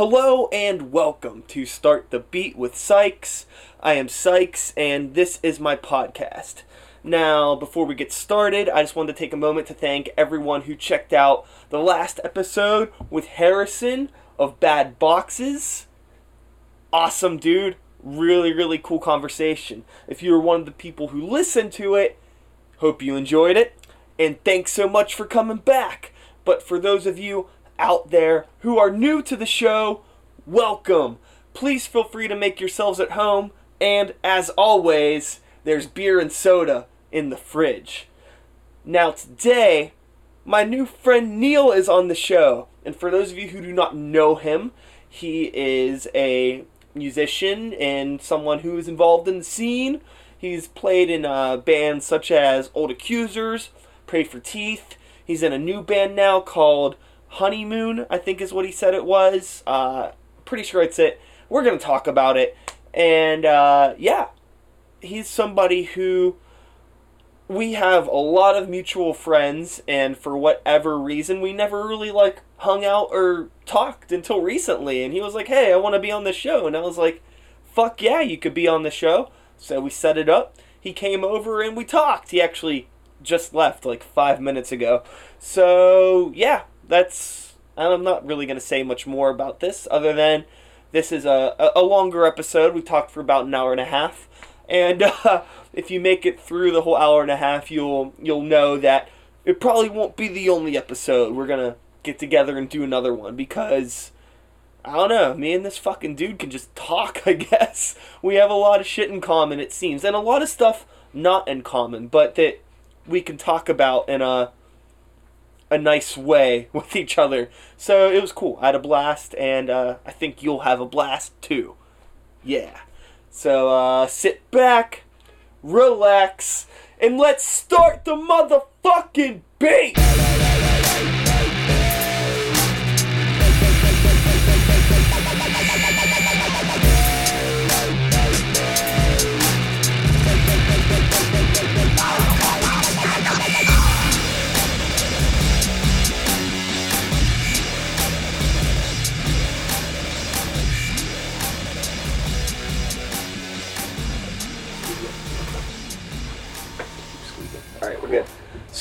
Hello and welcome to Start the Beat with Sykes. I am Sykes and this is my podcast. Now, before we get started, I just wanted to take a moment to thank everyone who checked out the last episode with Harrison of Bad Boxes. Awesome dude. Really, really cool conversation. If you were one of the people who listened to it, hope you enjoyed it. And thanks so much for coming back. But for those of you out there who are new to the show, welcome. Please feel free to make yourselves at home. And as always, there's beer and soda in the fridge. Now, today, my new friend Neil is on the show. And for those of you who do not know him, he is a musician and someone who is involved in the scene. He's played in uh, bands such as Old Accusers, Pray for Teeth. He's in a new band now called Honeymoon, I think is what he said it was. Uh, pretty sure it's it. We're going to talk about it. And uh, yeah, he's somebody who we have a lot of mutual friends, and for whatever reason, we never really like hung out or talked until recently. And he was like, "Hey, I want to be on the show," and I was like, "Fuck yeah, you could be on the show." So we set it up. He came over and we talked. He actually just left like five minutes ago. So yeah, that's. I'm not really gonna say much more about this other than this is a, a longer episode. We talked for about an hour and a half, and uh, if you make it through the whole hour and a half, you'll you'll know that it probably won't be the only episode. We're gonna get together and do another one because I don't know. Me and this fucking dude can just talk. I guess we have a lot of shit in common. It seems, and a lot of stuff not in common, but that we can talk about in a a nice way with each other. So it was cool. I had a blast, and uh, I think you'll have a blast too. Yeah. So uh, sit back, relax, and let's start the motherfucking beat!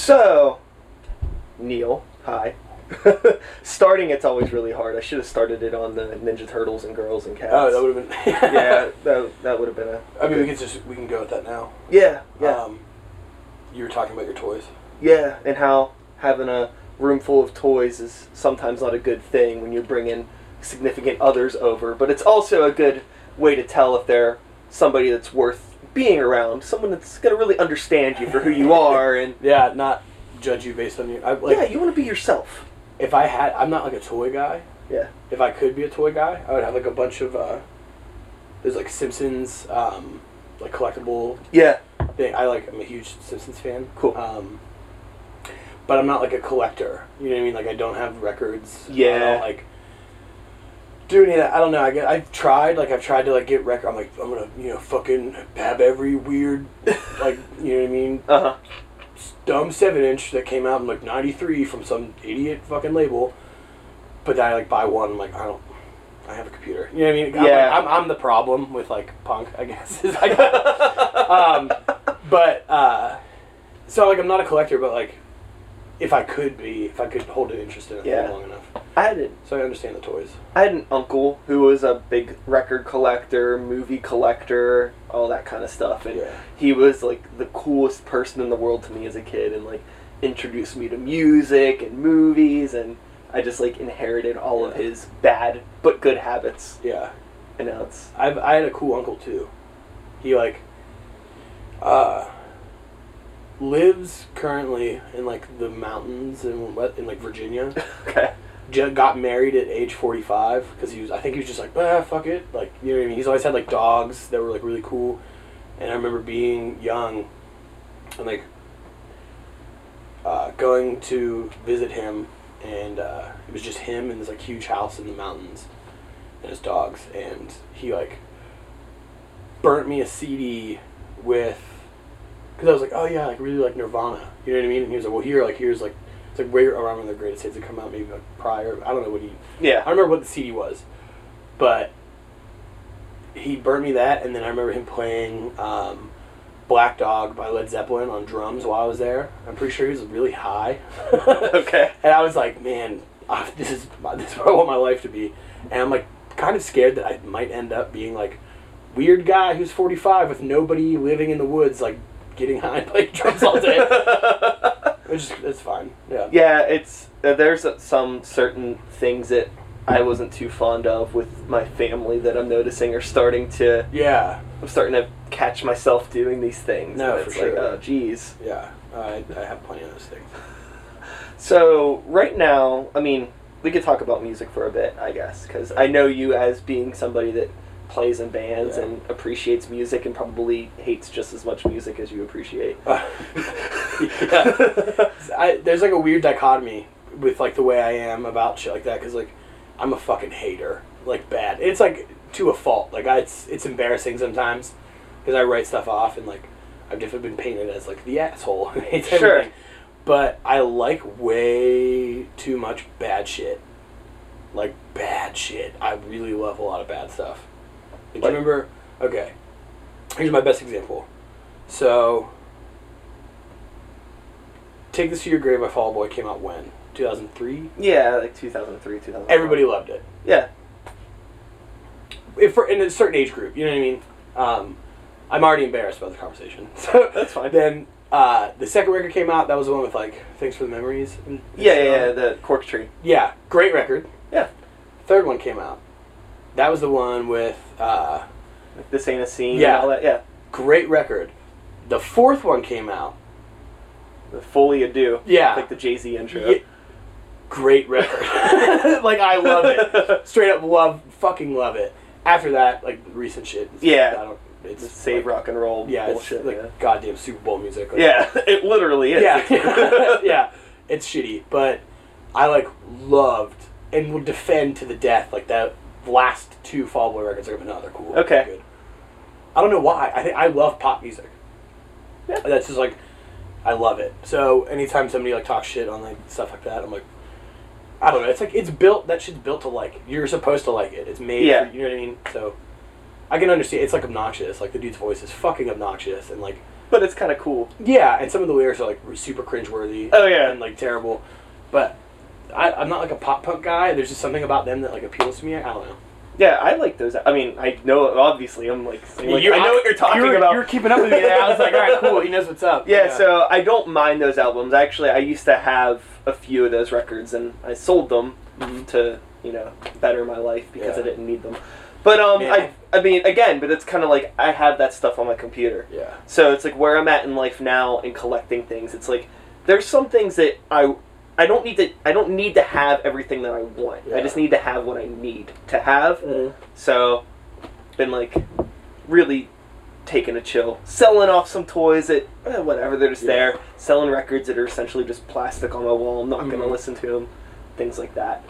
So, Neil, hi. Starting it's always really hard. I should have started it on the Ninja Turtles and Girls and Cats. Oh, that would have been. yeah, that, that would have been a. I mean, we can just we can go with that now. Yeah, yeah, Um, you were talking about your toys. yeah, and how having a room full of toys is sometimes not a good thing when you're bringing significant others over, but it's also a good way to tell if they're somebody that's worth being around, someone that's gonna really understand you for who you are, and Yeah, not judge you based on you. I, like, yeah, you want to be yourself. if I had, I'm not like a toy guy. Yeah. If I could be a toy guy, I would have like a bunch of. Uh, there's like Simpsons, um, like collectible Yeah. thing. I like. I'm a huge Simpsons fan. Cool. Um, but I'm not like a collector. You know what I mean? Like I don't have records. Yeah. like do any of that. I don't know. I get. I've tried. Like I've tried to like get record. I'm like I'm gonna you know fucking have every weird like you know what I mean Uh huh. dumb seven inch that came out in like '93 from some idiot fucking label. But then I like buy one. I'm like I don't. I have a computer. You know what I mean? I'm, Yeah. like, I'm, I'm the problem with like punk. I guess. Is like, um, but uh, so like I'm not a collector, but like if I could be, if I could hold an interest in it Yeah. long enough, I had an, so I understand the toys. I had an uncle who was a big record collector, movie collector, all that kind of stuff, and Yeah. he was like the coolest person in the world to me as a kid, and like introduced me to music and movies, and I just like inherited all of his bad but good habits, Yeah, and now it's I've I had a cool uncle too. He like uh lives currently in like the mountains in what in like Virginia. okay. Got married at age 45 because he was I think he was just like ah fuck it like you know what I mean he's always had like dogs that were like really cool and I remember being young and like uh, going to visit him and uh, it was just him and this like huge house in the mountains and his dogs and he like burnt me a CD with because I was like oh yeah like really like Nirvana you know what I mean and he was like well here like here's like it's like way around when the greatest hits had come out maybe like prior I don't know what he Yeah. I don't remember what the CD was, but he burnt me that, and then I remember him playing um, Black Dog by Led Zeppelin on drums while I was there. I'm pretty sure he was really high. Okay. And I was like, man, this is this is what I want my life to be. And I'm like kind of scared that I might end up being like weird guy who's 45 with nobody living in the woods, like getting high and playing drums all day. Which it's fine. Yeah. yeah, it's uh, there's uh, some certain things that I wasn't too fond of with my family that I'm noticing are starting to. Yeah. I'm starting to catch myself doing these things. No, and for it's like, sure. oh, geez. Yeah. I, I have plenty of those things. So right now, I mean, we could talk about music for a bit, I guess, because I know you as being somebody that plays in bands Yeah. and appreciates music and probably hates just as much music as you appreciate. Uh, yeah. I, there's like a weird dichotomy with like the way I am about shit like that because like I'm a fucking hater, like bad. It's like to a fault. Like I, it's it's embarrassing sometimes because I write stuff off and like I've definitely been painted as like the asshole Sure. everything. But I like way too much bad shit. Like bad shit. I really love a lot of bad stuff. Do you remember? Okay. Here's my best example. So, Take This to Your Grave by Fall Boy came out when? 2003? yeah, like 2003, 2004. Everybody loved it. Yeah. If for in a certain age group, you know what I mean? Um, I'm already embarrassed about the conversation. So That's fine. Then uh, the second record came out. That was the one with like Thanks for the Memories. And, and Yeah, stuff. yeah, yeah, the cork tree. Yeah, great record. Yeah. Third one came out. That was the one with uh, Like this ain't a scene Yeah. and all that. Yeah. great record. The fourth one came out. The Folie à Deux. Yeah. Like the Jay Z intro. Ye- great record. like I love it. Straight up love, fucking love it. After that, like recent shit. Yeah. I don't. It's It's save like, rock and roll Yeah, bullshit. it's like yeah. goddamn Super Bowl music. Like, yeah, it literally is. yeah, yeah. It's shitty, but I like loved and will defend to the death like that last two Fall Boy records. Are like, no, they're cool. Okay. They're good. I don't know why. I think I love pop music. Yeah. That's just like I love it. So anytime somebody like talks shit on like stuff like that, I'm like, I don't know. It's like it's built. That shit's built to like. You're supposed to like it. It's made. Yeah. For, you know what I mean? So. I can understand. It's like obnoxious. Like the dude's voice is fucking obnoxious, and like But it's kind of cool. yeah, and some of the lyrics are like super cringeworthy. Oh, yeah. and like terrible. But I, I'm not like a pop punk guy. There's just something about them that like appeals to me. I don't know. Yeah, I like those. I mean, I know obviously I'm like, saying, like, You- I know what you're talking you're, about. You're keeping up with me. And I was like, all right, cool. He knows what's up. yeah, so I don't mind those albums. Actually, I used to have a few of those records, and I sold them Mhm. to you know better my life because Yeah. I didn't need them. But um, Man. I I mean, again, but it's kind of like I have that stuff on my computer. yeah, So it's like where I'm at in life now and collecting things. It's like there's some things that I I don't need to I don't need to have everything that I want. I just need to have what I need to have. Mhm. So been like really taking a chill, selling off some toys that eh, whatever they're just Yeah. there, selling records that are essentially just plastic on my wall. I'm not gonna Mhm. listen to them, things like that.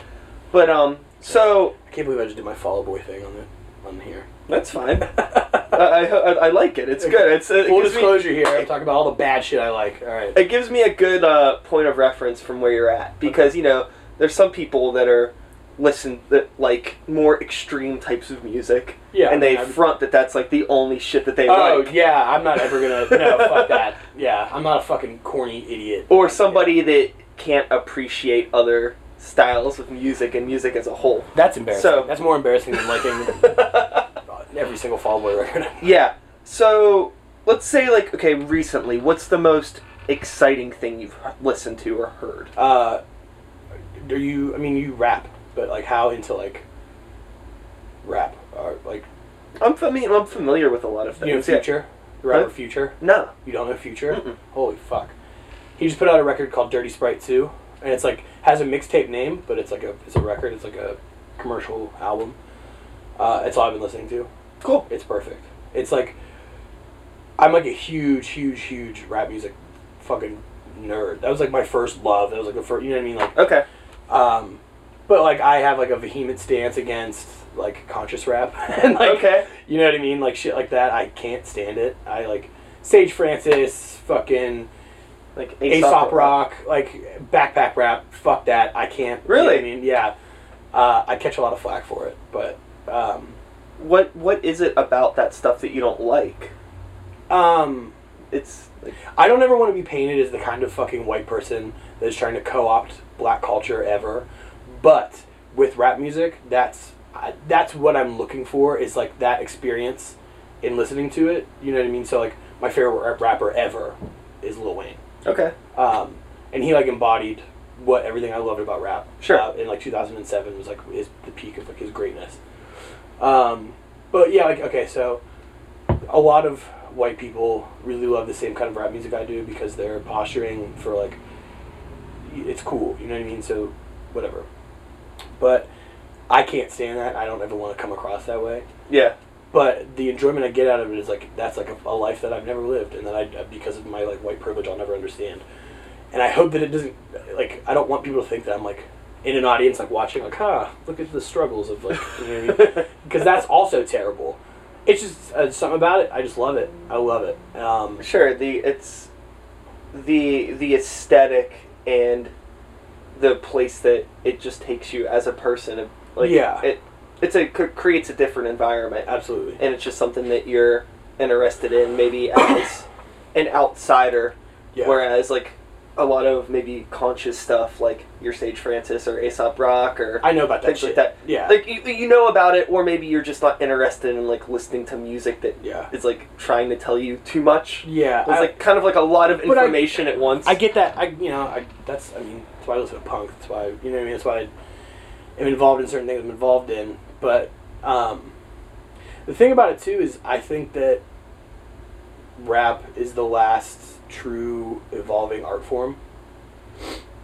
But um, so I can't believe I just did my Fall Boy thing on the on here. That's fine. I, I, I I like it. It's good. It's it Full gives me- disclosure here. I'm talking about all the bad shit I like. All right. it gives me a good uh, point of reference from where you're at because you know there's some people that are listen that like more extreme types of music Yeah, and they I'm- front that that's like the only shit that they like. Oh like yeah, I'm not ever gonna. No, fuck that. Yeah, I'm not a fucking corny idiot. or somebody that can't appreciate other styles of music and music as a whole That's embarrassing. So- That's more embarrassing than liking every single Fall Boy record. yeah so let's say like okay recently what's the most exciting thing you've listened to or heard Uh, are you? I mean, you rap, but like, how into like rap? Or like, i'm familiar i'm familiar with a lot of things you know. Future, the rapper Huh? Future. no You don't know Future? Mm-mm. Holy fuck! He just put out a record called Dirty Sprite Two, and it's like has a mixtape name, but it's like a it's a record. It's like a commercial album. Uh, it's all I've been listening to. Cool It's perfect. It's like I'm like a huge, huge, huge rap music fucking nerd. That was like my first love. That was like the first. You know what I mean? Like okay Um, but like I have like a vehement stance against like conscious rap and like Okay. you know what I mean like shit like that I can't stand it I like Sage Francis fucking like Aesop rock like backpack rap fuck that I can't you know Really? I mean yeah uh, I catch a lot of flack for it but Um, What what is it about that stuff that you don't like? um, It's like, I don't ever want to be painted as the kind of fucking white person that is trying to co-opt black culture ever. But with rap music, that's I, that's what I'm looking for is like that experience in listening to it. You know what I mean? So like my favorite rap- rapper ever is Lil Wayne, okay. um, and he like embodied what everything I loved about rap. Sure. Uh, in like 2007 was like his the peak of like his greatness. Um, but yeah, like okay, so a lot of white people really love the same kind of rap music I do because they're posturing for like it's cool, you know what I mean? So whatever. But I can't stand that. I don't ever want to come across that way. Yeah. But the enjoyment I get out of it is like that's like a, a life that I've never lived, and that I because of my like white privilege I'll never understand. And I hope that it doesn't like I don't want people to think that I'm like in an audience like watching like ah look at the struggles of like you know what I mean? because that's also terrible. It's just uh, something about it. I just love it. I love it. Um, Sure, the it's the the aesthetic and the place that it just takes you as a person. Like Yeah. it it's a c- creates a different environment, absolutely. and it's just something that you're interested in, maybe as an outsider. Yeah. Whereas like a lot of maybe conscious stuff, like your Sage Francis or Aesop Rock or I know about that shit. like that. Yeah. Like you, you know about it, or maybe you're just not interested in like listening to music that yeah. is like trying to tell you too much. Yeah. It's I- like kind of like a lot of But I- information at once. I get that. I you know I that's I mean that's why I listen to punk. That's why you know what I mean. That's why I am involved in certain things I'm involved in. But um, the thing about it too is I think that rap is the last true evolving art form.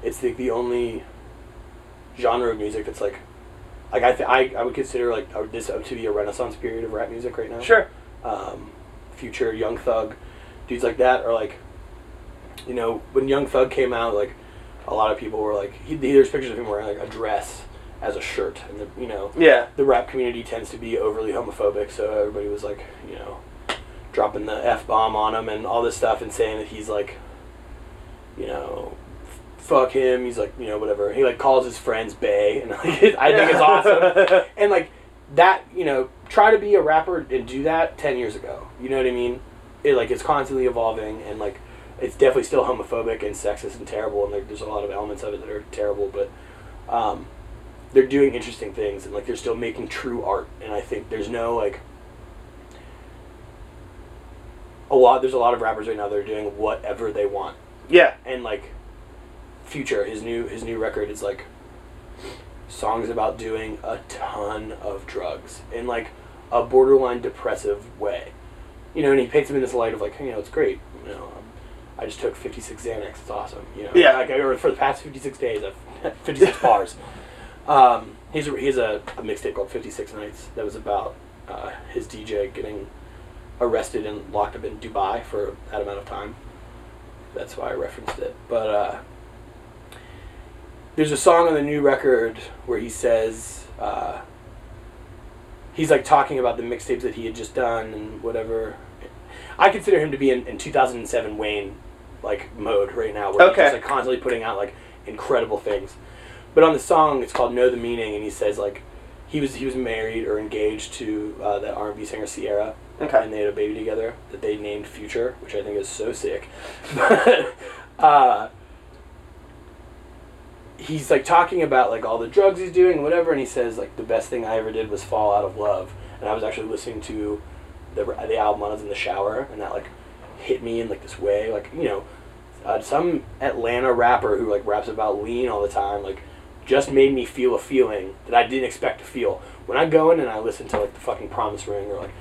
It's the, the only genre of music that's like like I th- I, I would consider like uh, this to be a renaissance period of rap music right now sure. um, Future, Young Thug, dudes like that are like, you know, when Young Thug came out, like a lot of people were like, he, there's pictures of him wearing like a dress as a shirt, and the, you know, Yeah. the rap community tends to be overly homophobic, so everybody was like, you know, dropping the f bomb on him and all this stuff, and saying that he's like, you know. Fuck him. He's like, you know, whatever. He like calls his friends Bay, and like, I think it's awesome and like that you know try to be a rapper and do that 10 years ago you know what i mean it like it's constantly evolving and like it's definitely still homophobic and sexist and terrible and like, there's a lot of elements of it that are terrible but um, they're doing interesting things and like they're still making true art and i think there's no like a lot there's a lot of rappers right now that are doing whatever they want. Yeah. and like future his new his new record is like songs about doing a ton of drugs in like a borderline depressive way. You know and he paints them in this light of like you know it's great. You know um, i just took 56 xanax. It's awesome. You know Yeah. like I, for the past 56 days i've 56 bars. Um he's a, he's a, a mixtape called 56 nights that was about uh, his dj getting arrested and locked up in dubai for that amount of time that's why I referenced it. But uh, there's a song on the new record where he says uh, he's like talking about the mixtapes that he had just done and whatever. I consider him to be in, in 2007 Wayne like mode right now, where Okay. he's just like constantly putting out like incredible things. But on the song, it's called "Know the Meaning," and he says like he was he was married or engaged to uh, that R&B singer Ciara, Okay. and they had a baby together that they named Future, which I think is so sick. But uh, he's like talking about like all the drugs he's doing, whatever, and he says like the best thing I ever did was fall out of love. And I was actually listening to the the album when I was in the shower, and that like hit me in like this way, like you know, uh, some Atlanta rapper who like raps about lean all the time, like just made me feel a feeling that I didn't expect to feel. When I go in and I listen to like the fucking Promise Ring or like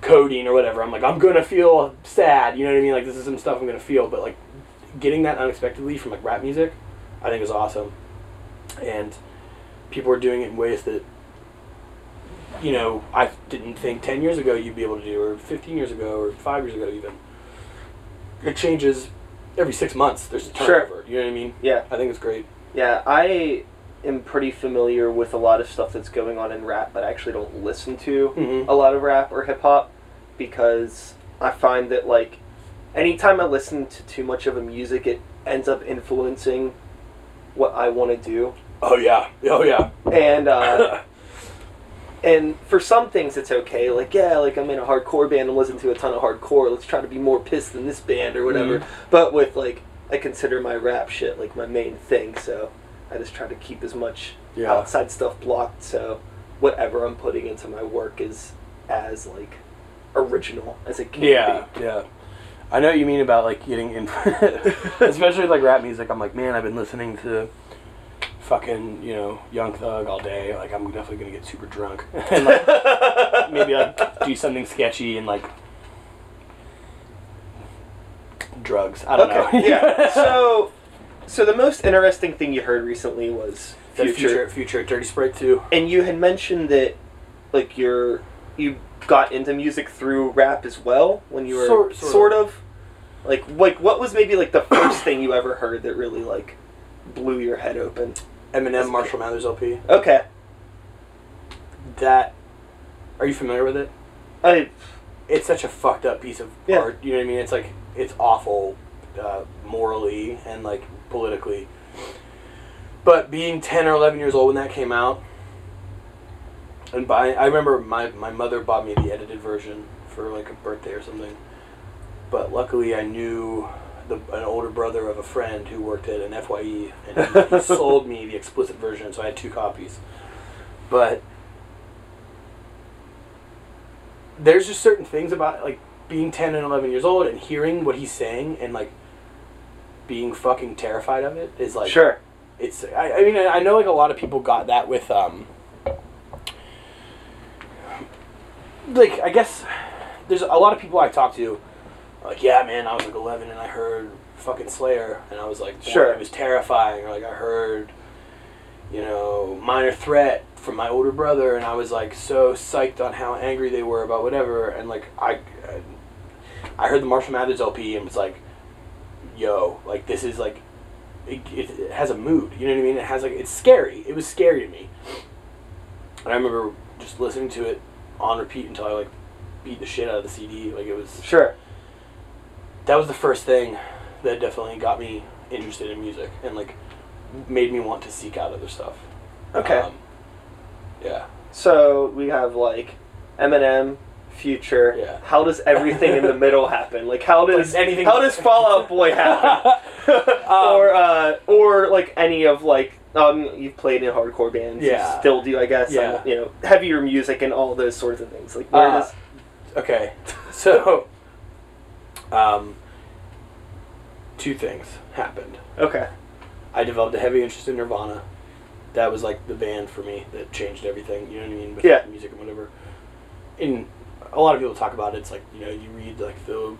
codeine or whatever, I'm like, I'm gonna feel sad. You know what I mean? Like this is some stuff I'm gonna feel, but like getting that unexpectedly from like rap music, I think is awesome. And people are doing it in ways that you know I didn't think ten years ago you'd be able to do, or fifteen years ago, or five years ago even. It changes every six months. There's a Sure. turnover. You know what I mean? Yeah. I think it's great. Yeah. I am pretty familiar with a lot of stuff that's going on in rap, but I actually don't listen to Mhm. a lot of rap or hip hop because I find that like anytime I listen to too much of a music, it ends up influencing what I want to do. Oh yeah. Oh yeah. And uh, and for some things it's okay. Like yeah, like I'm in a hardcore band and listen to a ton of hardcore. Let's try to be more pissed than this band or whatever. Mhm. But with like, I consider my rap shit like my main thing. So I just try to keep as much Yeah. outside stuff blocked. So whatever I'm putting into my work is as like original as it can Yeah, be. yeah. I know what you mean about like getting in, especially like rap music. I'm like, man, I've been listening to fucking you know Young Thug all day. Like, I'm definitely gonna get super drunk and like maybe like do something sketchy and like drugs. I don't okay, know. yeah. So, so the most interesting thing you heard recently was Future, future, future, Dirty Sprite Two. and you had mentioned that, like, you're you got into music through rap as well when you were Sort- sort, sort of. like like what was maybe like the first thing you ever heard that really like blew your head open? Eminem, Marshall Mathers LP. Okay, That. Are you familiar with it? I it's such a fucked up piece of Yeah. art. You know what I mean? It's like it's awful, uh, morally and like politically. But being ten or eleven years old when that came out, and by I remember my my mother bought me the edited version for like a birthday or something. But luckily, I knew the, an older brother of a friend who worked at an Fye, and he, he sold me the explicit version, so I had two copies. But there's just certain things about like being 10 and 11 years old and hearing what he's saying and like being fucking terrified of it is like sure. it's I, I mean I know like a lot of people got that with um like I guess there's a lot of people I talk to like yeah man I was like 11 and I heard fucking Slayer and I was like Sure. it was terrifying or like I heard you know minor threat from my older brother and I was like so psyched on how angry they were about whatever and like I I heard the Marshall Mathers LP and was like yo like this is like it, it, has a mood. You know what I mean? It has like it's scary. It was scary to me. And I remember just listening to it on repeat until I like beat the shit out of the CD. Like it was Sure. that was the first thing that definitely got me interested in music and like made me want to seek out other stuff. Okay. Um, yeah. So we have like Eminem, Future. Yeah. How does everything in the middle happen? Like how does Like anything- How does Fall Out Boy happen? or uh, or like any of like um you've played in hardcore bands. you Yeah. still do, I guess. Yeah. and, you know, heavier music and all those sorts of things. Like where Uh, does Okay. So um two things happened. okay. I developed a heavy interest in Nirvana. That was like the band for me that changed everything. You know what I mean? With Yeah. music and whatever. And a lot of people talk about it. It's like you know you read like the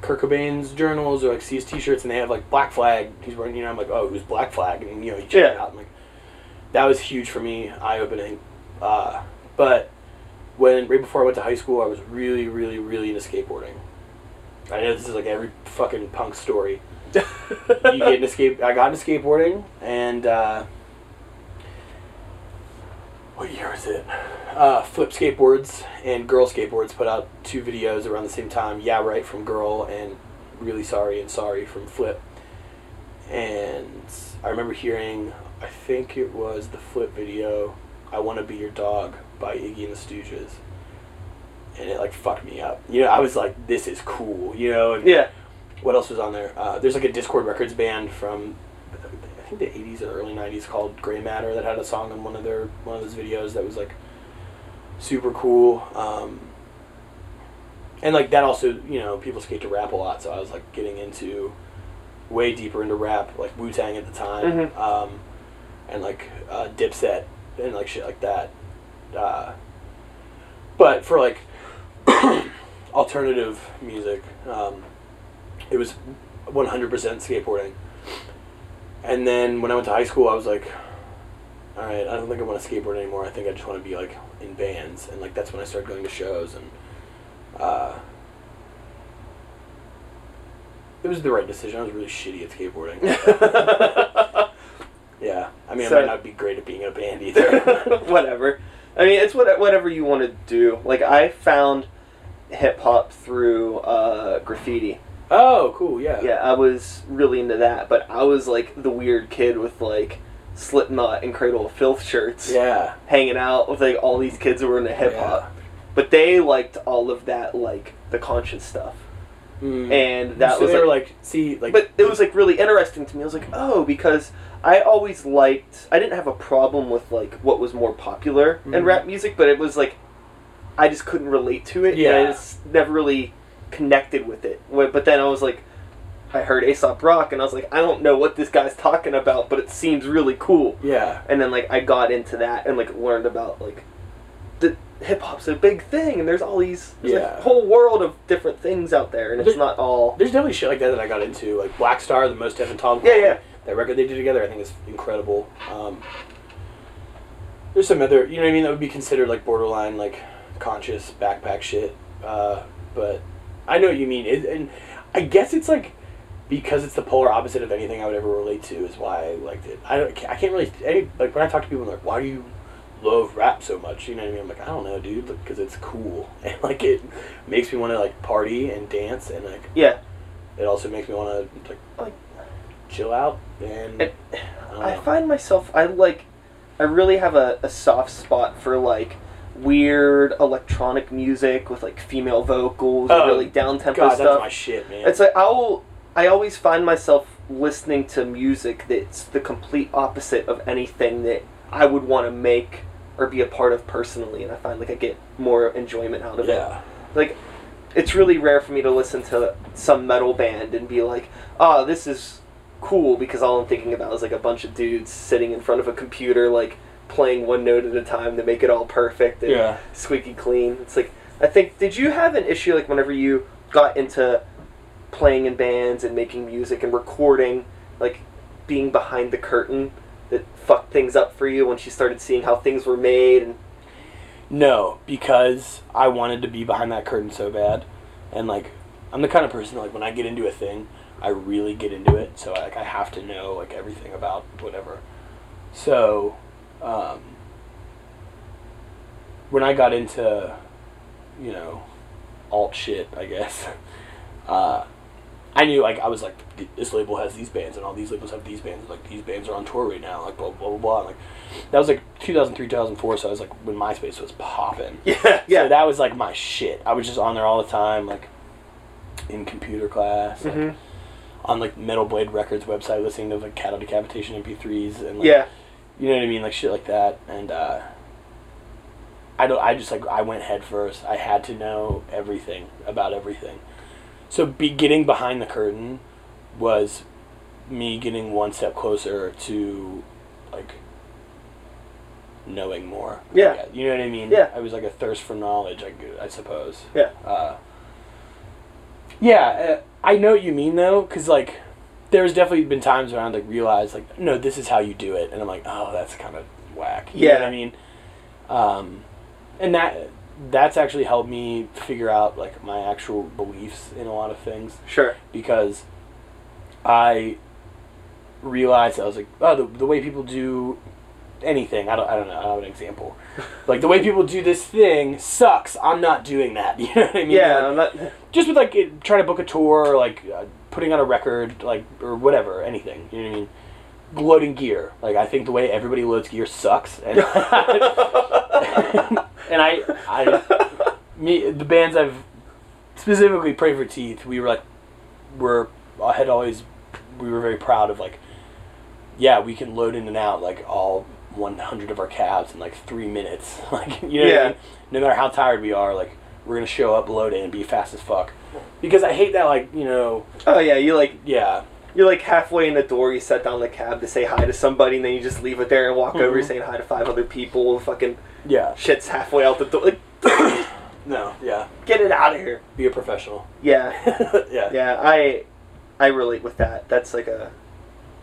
Kurt Cobain's journals or like see his T-shirts and they have like Black Flag. He's wearing. You know I'm like oh who's Black Flag and you know you check it out. I'm like that was huge for me, eye opening. Uh, but when right before I went to high school, I was really really really into skateboarding. I know this is like every fucking punk story you get into skate. I got into skateboarding, and uh, what year was it? Uh, Flip Skateboards and Girl Skateboards put out two videos around the same time. Yeah, right from Girl and Really Sorry and Sorry from Flip. And I remember hearing, I think it was the Flip video, "I Want to Be Your Dog" by Iggy and the Stooges. And it like fucked me up. You know, I was like, "This is cool," you know. And Yeah. what else was on there? Uh, there's like a Dischord Records band from think the 80s or early 90s called Gray Matter that had a song on one of their one of those videos that was like super cool. Um, and like that also, you know, people skate to rap a lot, so I was like getting into way deeper into rap, like Wu Tang at the time, Mhm. um, and like uh, Dipset and like shit like that. Uh, but for like alternative music, um, it was 100% skateboarding. And then when I went to high school, I was like, all right, I don't think I want to skateboard anymore. I think I just want to be like in bands. And like that's when I started going to shows and uh, it was the right decision. I was really shitty at skateboarding. yeah. I mean, So- I might not be great at being in a band either. whatever. I mean, it's what whatever you want to do. Like I found hip hop through uh, graffiti. Oh, cool. Yeah. Yeah, I was really into that, but I was like the weird kid with like Slipknot and Cradle of Filth shirts, Yeah. hanging out with like all these kids who were into hip hop. Yeah. But they liked all of that, like the conscious stuff, Mm. and that so was like, like, see, like, but it was like really interesting to me. I was like, oh, because I always liked. I didn't have a problem with like what was more popular in Mhm. rap music, but it was like I just couldn't relate to it. and I Yeah. just never really connected with it. But then I was like, I heard Aesop Rock, and I was like, I don't know what this guy's talking about, but it seems really cool. yeah, And then like I got into that and like learned about like the hip hop's a big thing, and there's all these there's Yeah. a whole world of different things out there, and it's not all. there's definitely shit like that that I got into, like Black Star, the most Evan Tom. Yeah, yeah. That record they did together, I think is incredible. Um, there's some other, you know what I mean, that would be considered like borderline, like conscious backpack shit. Uh, but I know what you mean, it, and I guess it's like because it's the polar opposite of anything I would ever relate to is why I liked it. I don't, I can't really any like when I talk to people, I'm like, why do you love rap so much? You know what I mean? I'm like, I don't know, dude, because it's cool and like it makes me want to like party and dance and like Yeah, it also makes me want to like like chill out and It- I don't I find myself I like I really have a, a soft spot for like weird electronic music with like female vocals Oh, and really down tempo God, that's stuff. my shit, man. It's like I'll I always find myself listening to music that's the complete opposite of anything that I would want to make or be a part of personally and I find like I get more enjoyment out of it. yeah, Like it's really rare for me to listen to some metal band and be like, "Oh, this is cool," because all I'm thinking about is like a bunch of dudes sitting in front of a computer, like playing one note at a time to make it all perfect and Yeah. squeaky clean. It's like I think. Did you have an issue like whenever you got into playing in bands and making music and recording, like being behind the curtain? That fucked things up for you once you started seeing how things were made and no, because I wanted to be behind that curtain so bad, and like I'm the kind of person like when I get into a thing, I really get into it. So like I have to know like everything about whatever. So, um, when I got into, you know, alt shit, I guess. Uh, I knew like I was like this label has these bands and all these labels have these bands like these bands are on tour right now like blah blah blah blah like that was like 2003 2004 so I was like when MySpace was popping yeah, yeah. so that was like my shit I was just on there all the time like in computer class like, Mhm. on like Metal Blade Records website listening to like Cattle Decapitation MP3s and like, yeah. You know what I mean? Like shit like that. And uh I don't I just like I went head first I had to know everything about everything. So be getting behind the curtain was me getting one step closer to like knowing more Yeah. You know what I mean? Yeah. I was like a thirst for knowledge I, I suppose. Yeah. uh, yeah, uh, I know what you mean though, because like there's definitely been times where I like realized like no, this is how you do it, and I'm like, oh, that's kind of whack. You know what Yeah. I mean, um, and that that's actually helped me figure out like my actual beliefs in a lot of things Sure. because I realized I was like, oh, the, the way people do anything, I don't, I don't know, I don't have an example. like the way people do this thing sucks. I'm not doing that. You know what I mean? Yeah, Like, I'm not, just with like it, trying to book a tour or like uh, putting on a record like or whatever anything you know what i mean loading gear like i think the way everybody loads gear sucks and, and i i me the bands i've specifically pray for teeth we were like were i had always we were very proud of like yeah we can load in and out like all 100 of our cabs in like three minutes like you know what I Yeah. mean? no matter how tired we are like we're gonna show up load in and be fast as fuck because i hate that like you know oh yeah, you like yeah you're like halfway in the door. You set down the cab to say hi to somebody, and then you just leave it there and walk over Mhm. saying hi to five other people. Fucking yeah shit's halfway out the door. Like, no yeah get it out of here. be a professional Yeah, yeah yeah. I I relate with that. That's like a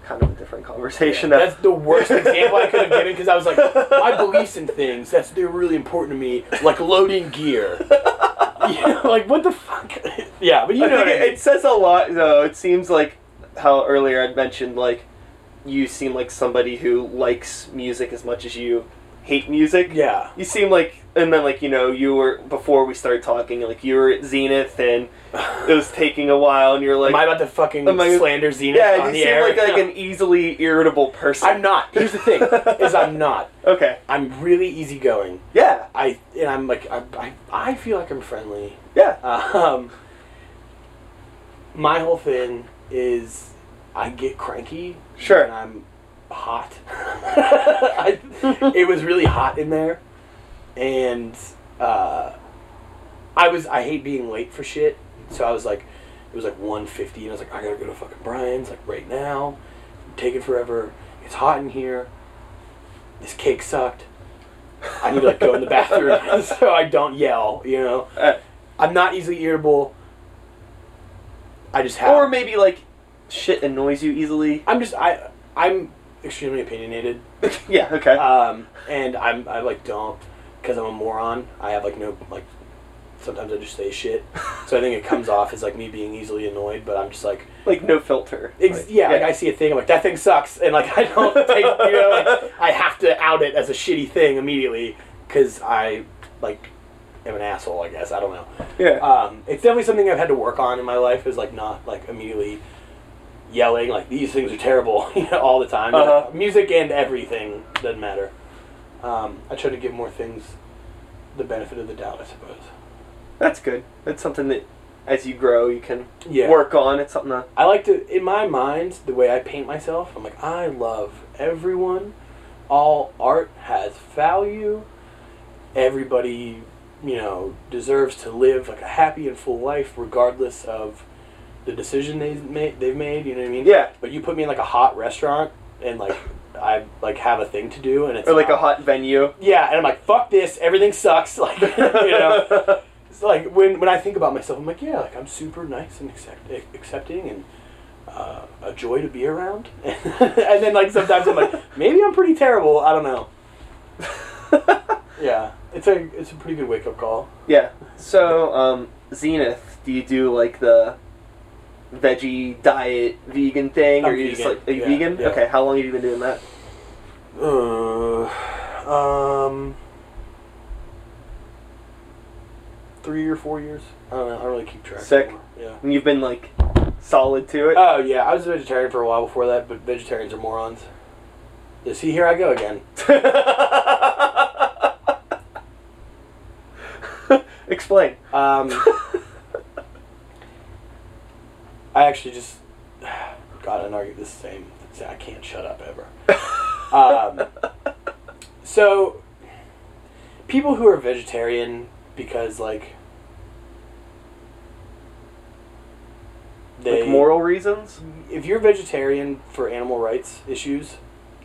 kind of a different conversation. That's that the worst example I could have given because I was like, my beliefs in things, that's they're really important to me, like loading gear. you know, like what the fuck? yeah, but you I know what I it, mean. it says a lot though. It seems like how earlier I'd mentioned like you seem like somebody who likes music as much as you hate music. Yeah. You seem like, and then like you know, you were before we started talking, like you were at Zenith, and it was taking a while, and you're like, Am I about to fucking Am I- slander Zenith yeah, on you the seem air? like like an easily irritable person. I'm not. Here's the thing: is I'm not. Okay. I'm really easygoing. Yeah. I and I'm like I, I, I feel like I'm friendly. Yeah. Um, my whole thing is I get cranky. Sure. And I'm hot. I, it was really hot in there, and uh, I was I hate being late for shit. So I was like, it was like 1.50 and I was like, I gotta go to fucking Brian's like right now. taking forever. It's hot in here. This cake sucked. I need to like go in the bathroom so I don't yell. You know. Uh, I'm not easily irritable. I just have. or maybe like shit annoys you easily. I'm just I I'm extremely opinionated, yeah. Okay. um, and I'm I like don't because I'm a moron. I have like no like. Sometimes I just say shit, so I think it comes off as like me being easily annoyed. But I'm just like, like no filter. ex- Like, yeah, like I see a thing, I'm like that thing sucks, and like I don't take, you know, like, I have to out it as a shitty thing immediately because I like am an asshole. I guess I don't know. yeah. um, it's definitely something I've had to work on in my life. Is like not like immediately yelling like these things are terrible you know, all the time. Uh-huh. Music and everything doesn't matter. Um, I try to give more things the benefit of the doubt, I suppose. That's good. That's something that, as you grow, you can Yeah. work on. It's something that. I like to, in my mind, the way I paint myself. I'm like, I love everyone. All art has value. Everybody, you know, deserves to live like a happy and full life, regardless of the decision they've made. They've made. You know what I mean? Yeah. But you put me in like a hot restaurant, and like I like have a thing to do, and it's Or like a hot venue. Yeah, and I'm like, fuck this. Everything sucks. Like you know. It's like when when I think about myself, I'm like, yeah, like I'm super nice and accept, accepting and uh, a joy to be around. and then like sometimes I'm like, maybe I'm pretty terrible. I don't know. Yeah, it's a it's a pretty good wake up call. Yeah. So, um, Zenith, do you do like the veggie diet vegan thing, or I'm you just like are you yeah, vegan? yeah. Okay. How long have you been doing that? Uh, um, three or four years. I don't know. I don't really keep track. Sick. anymore. Yeah. And you've been like solid to it. Oh yeah, I was a vegetarian for a while before that, but vegetarians are morons. Yeah, see, here I go again. Explain. Um, I actually just got an argument this same. I can't shut up ever. Um, so, people who are vegetarian because like they like moral reasons. if you're vegetarian for animal rights issues,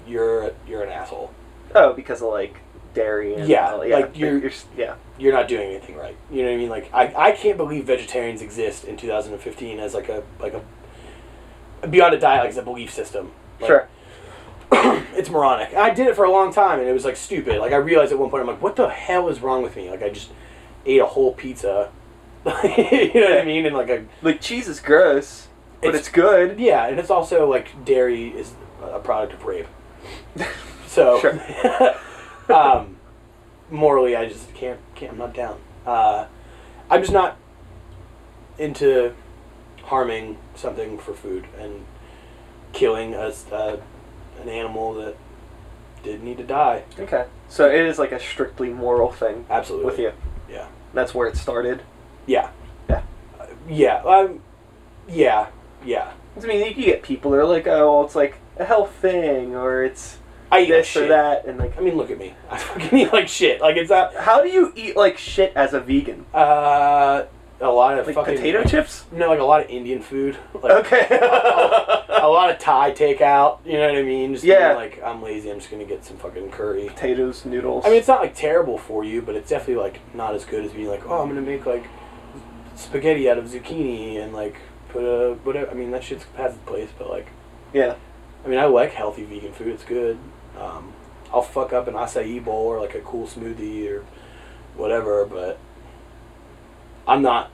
you're you're an asshole. Oh, because of like dairy and Yeah, all- like, you're- you're, yeah. You're not doing anything right. You know what I mean? Like I, I can't believe vegetarians exist in 2015 as like a like a beyond a diet like as a belief system. Like, sure. it's moronic. I did it for a long time, and it was like stupid. Like I realized at one point, I'm like, what the hell is wrong with me? Like I just ate a whole pizza. you know what I mean? And like a Like cheese is gross, but It's- it's, good. yeah, and it's also like dairy is a product of rape. So, um, morally, I just can't, can't. I'm not down. Uh, I'm just not into harming something for food and killing a, uh, an animal that did need to die. Okay. So it is like a strictly moral thing Absolutely. with you. Yeah. That's where it started. Yeah. Yeah. Uh, yeah. Um, yeah. Yeah. I mean, you can get people that are like, oh, well, it's like a health thing, or it's I eat this shit. or that, and like, I mean, look at me. I fucking eat like shit. Like it's not. how do you eat like shit as a vegan? Uh, a lot of Like fucking potato chips? No, like a lot of Indian food. Like, Okay. a lot of Thai takeout. You know what I mean? Just Yeah. being like I'm lazy. I'm just gonna get some fucking curry. Potatoes, noodles. I mean, it's not like terrible for you, but it's definitely like not as good as being like, oh, I'm gonna make like spaghetti out of zucchini and like put a whatever. I mean, that shit's has its place, but like, yeah. I mean, I like healthy vegan food. It's good. Um, I'll fuck up an acai bowl or like a cool smoothie or whatever, but I'm not.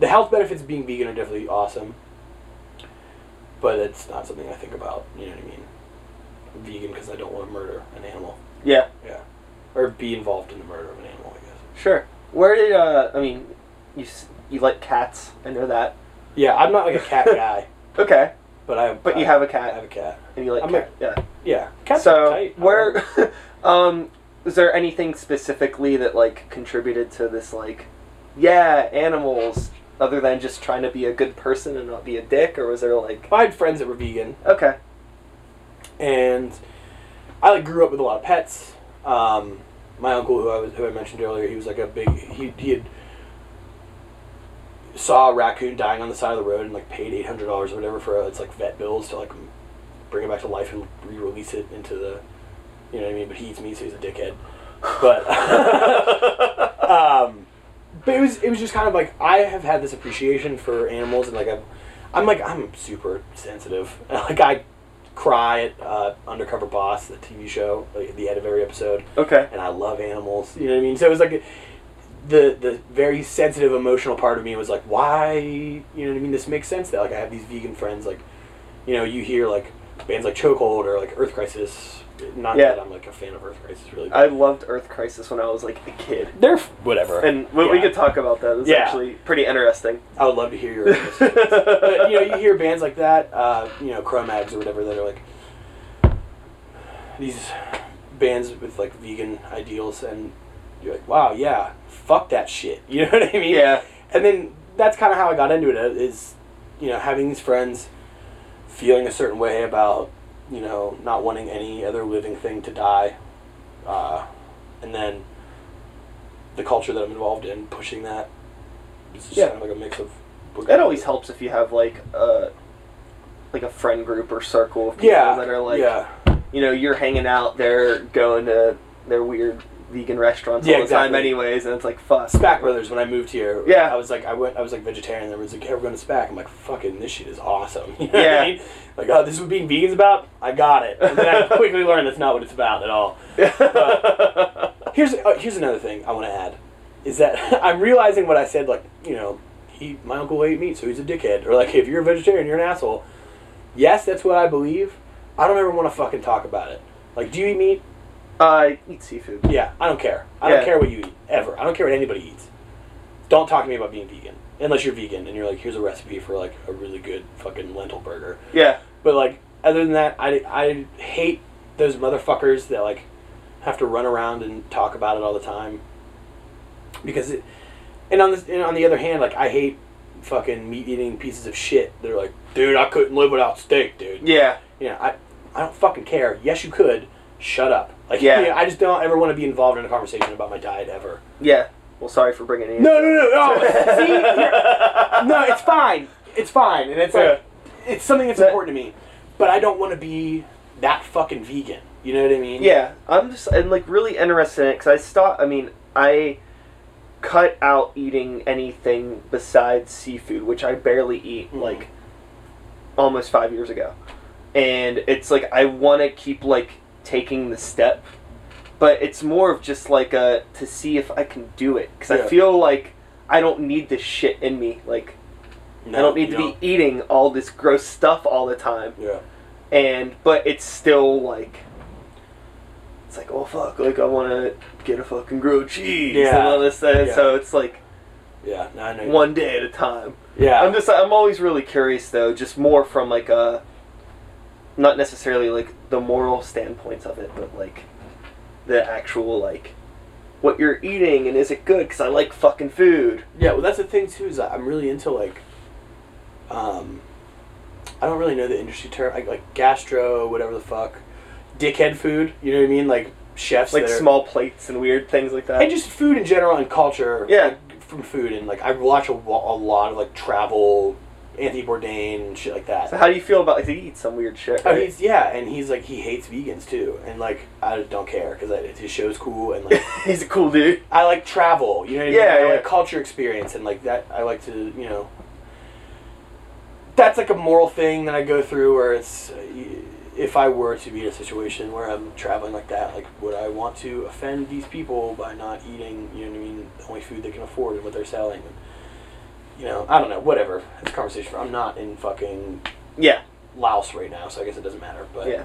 The health benefits of being vegan are definitely awesome, but it's not something I think about. You know what I mean? I'm vegan because I don't want to murder an animal. Yeah. Yeah. or be involved in the murder of an animal. I guess. Sure. Where did uh? I mean, you you like cats? I know that. Yeah, I'm not like a cat guy, Okay, but I. but you I- have a I cat, I have a cat. and you like I'm cat. yeah. Yeah, cats are So tight. where, um, is there anything specifically that like contributed to this like, yeah, animals, other than just trying to be a good person and not be a dick, or was there like, I had friends that were vegan, okay, and I like grew up with a lot of pets. Um, my uncle, who I was, who I mentioned earlier, he was like a big. He he had saw a raccoon dying on the side of the road and like paid eight hundred dollars or whatever for uh, its like vet bills to like bring it back to life and re-release it into the, you know what I mean. But he eats meat, so he's a dickhead. But um, but it was it was just kind of like I have had this appreciation for animals and like I'm, I'm like I'm super sensitive. Like I cry at uh, Undercover Boss, the TV show, like at the end of every episode, okay, and I love animals. You know what I mean? So it was like the the very sensitive emotional part of me was like, why? You know what I mean? This makes sense that like I have these vegan friends. Like, you know, you hear like bands like Chokehold or like Earth Crisis. Not Yeah. that I'm like a fan of Earth Crisis, really. I loved Earth Crisis when I was like a kid, they're f- whatever. and we, we could talk about that. It's Yeah. actually pretty interesting. I would love to hear your. but you know, you hear bands like that, uh, you know, Cro-Mags or whatever that are like these bands with like vegan ideals, and you're like, wow, yeah, fuck that shit. You know what I mean? Yeah, And then that's kind of how I got into it. uh, you know having these friends, feeling a certain way about you know not wanting any other living thing to die, uh, and then the culture that I'm involved in pushing that. It's just Yeah. kind of like a mix of. it always helps if you have like a like a friend group or circle of people Yeah. that are like, yeah. you know, you're hanging out, they're going to their weird vegan restaurants Yeah, all the time, anyways, and it's like fuck. Spak Brothers. When I moved here, Yeah. I was like, I went, I was like vegetarian. There was like, hey, we're going to Spak. I'm like, fucking, this shit is awesome. You know what Yeah. I mean? Like, oh, this is what being vegan's about. I got it. And then I quickly learned that's not what it's about at all. Here's uh, here's another thing I want to add, is that I'm realizing what I said. Like, you know, he, my uncle ate meat, so he's a dickhead. Or like, if you're a vegetarian, you're an asshole. Yes, that's what I believe. I don't ever want to fucking talk about it. Like, do you eat meat? I eat seafood. Yeah, I don't care. I Yeah. don't care what you eat ever. I don't care what anybody eats. Don't talk to me about being vegan unless you're vegan and you're like, here's a recipe for like a really good fucking lentil burger. Yeah. But like, other than that, I, I hate those motherfuckers that like have to run around and talk about it all the time. Because it, and on this, and on the other hand, like I hate fucking meat eating pieces of shit. They're like, dude, I couldn't live without steak, dude. Yeah. Know, I, I don't fucking care. Yes, you could. Shut up. Like, Yeah. yeah, I just don't ever want to be involved in a conversation about my diet ever. Yeah. Well, sorry for bringing it in. No, no, no, no. See, you're- no, it's fine. It's fine, and it's like it's something that's That- important to me. But I don't want to be that fucking vegan. You know what I mean? Yeah, I'm just I'm like really interested in it because I stopped. I mean, I cut out eating anything besides seafood, which I barely eat Mhm. like almost five years ago, and it's like I want to keep like taking the step, but it's more of just like a to see if I can do it because Yeah. I feel like I don't need this shit in me. Like No, I don't need to be eating all this gross stuff all the time Yeah. and but it's still like it's like oh fuck like I want to get a fucking grilled cheese Yeah. and all this stuff. Yeah. so it's like Yeah. No, I know. one day at a time. Yeah. I'm just I'm always really curious though, just more from like a not necessarily like the moral standpoints of it, but like the actual like what you're eating and is it good? Because I like fucking food. Yeah, well, that's the thing too. Is that I'm really into like, um, I don't really know the industry term, like, like gastro, whatever the fuck, dickhead food. You know what I mean? Like chefs, Like small plates and weird things like that. and just food in general and culture. Yeah. like, from food and like I watch a, a lot of like travel, Anthony Bourdain and shit like that. so how do you feel about like he eats some weird shit? Oh, he's yeah, and he's like he hates vegans too, and like I don't care because his show's cool and like he's a cool dude. I like travel. You know what I mean? Yeah, I yeah. like culture experience and like that. I like to you know. That's like a moral thing that I go through, where it's if I were to be in a situation where I'm traveling like that, like would I want to offend these people by not eating? You know what I mean? The only food they can afford and what they're selling. And, you know, I don't know. Whatever. It's a conversation. For, I'm not in fucking Yeah. Laos right now, so I guess it doesn't matter. But Yeah.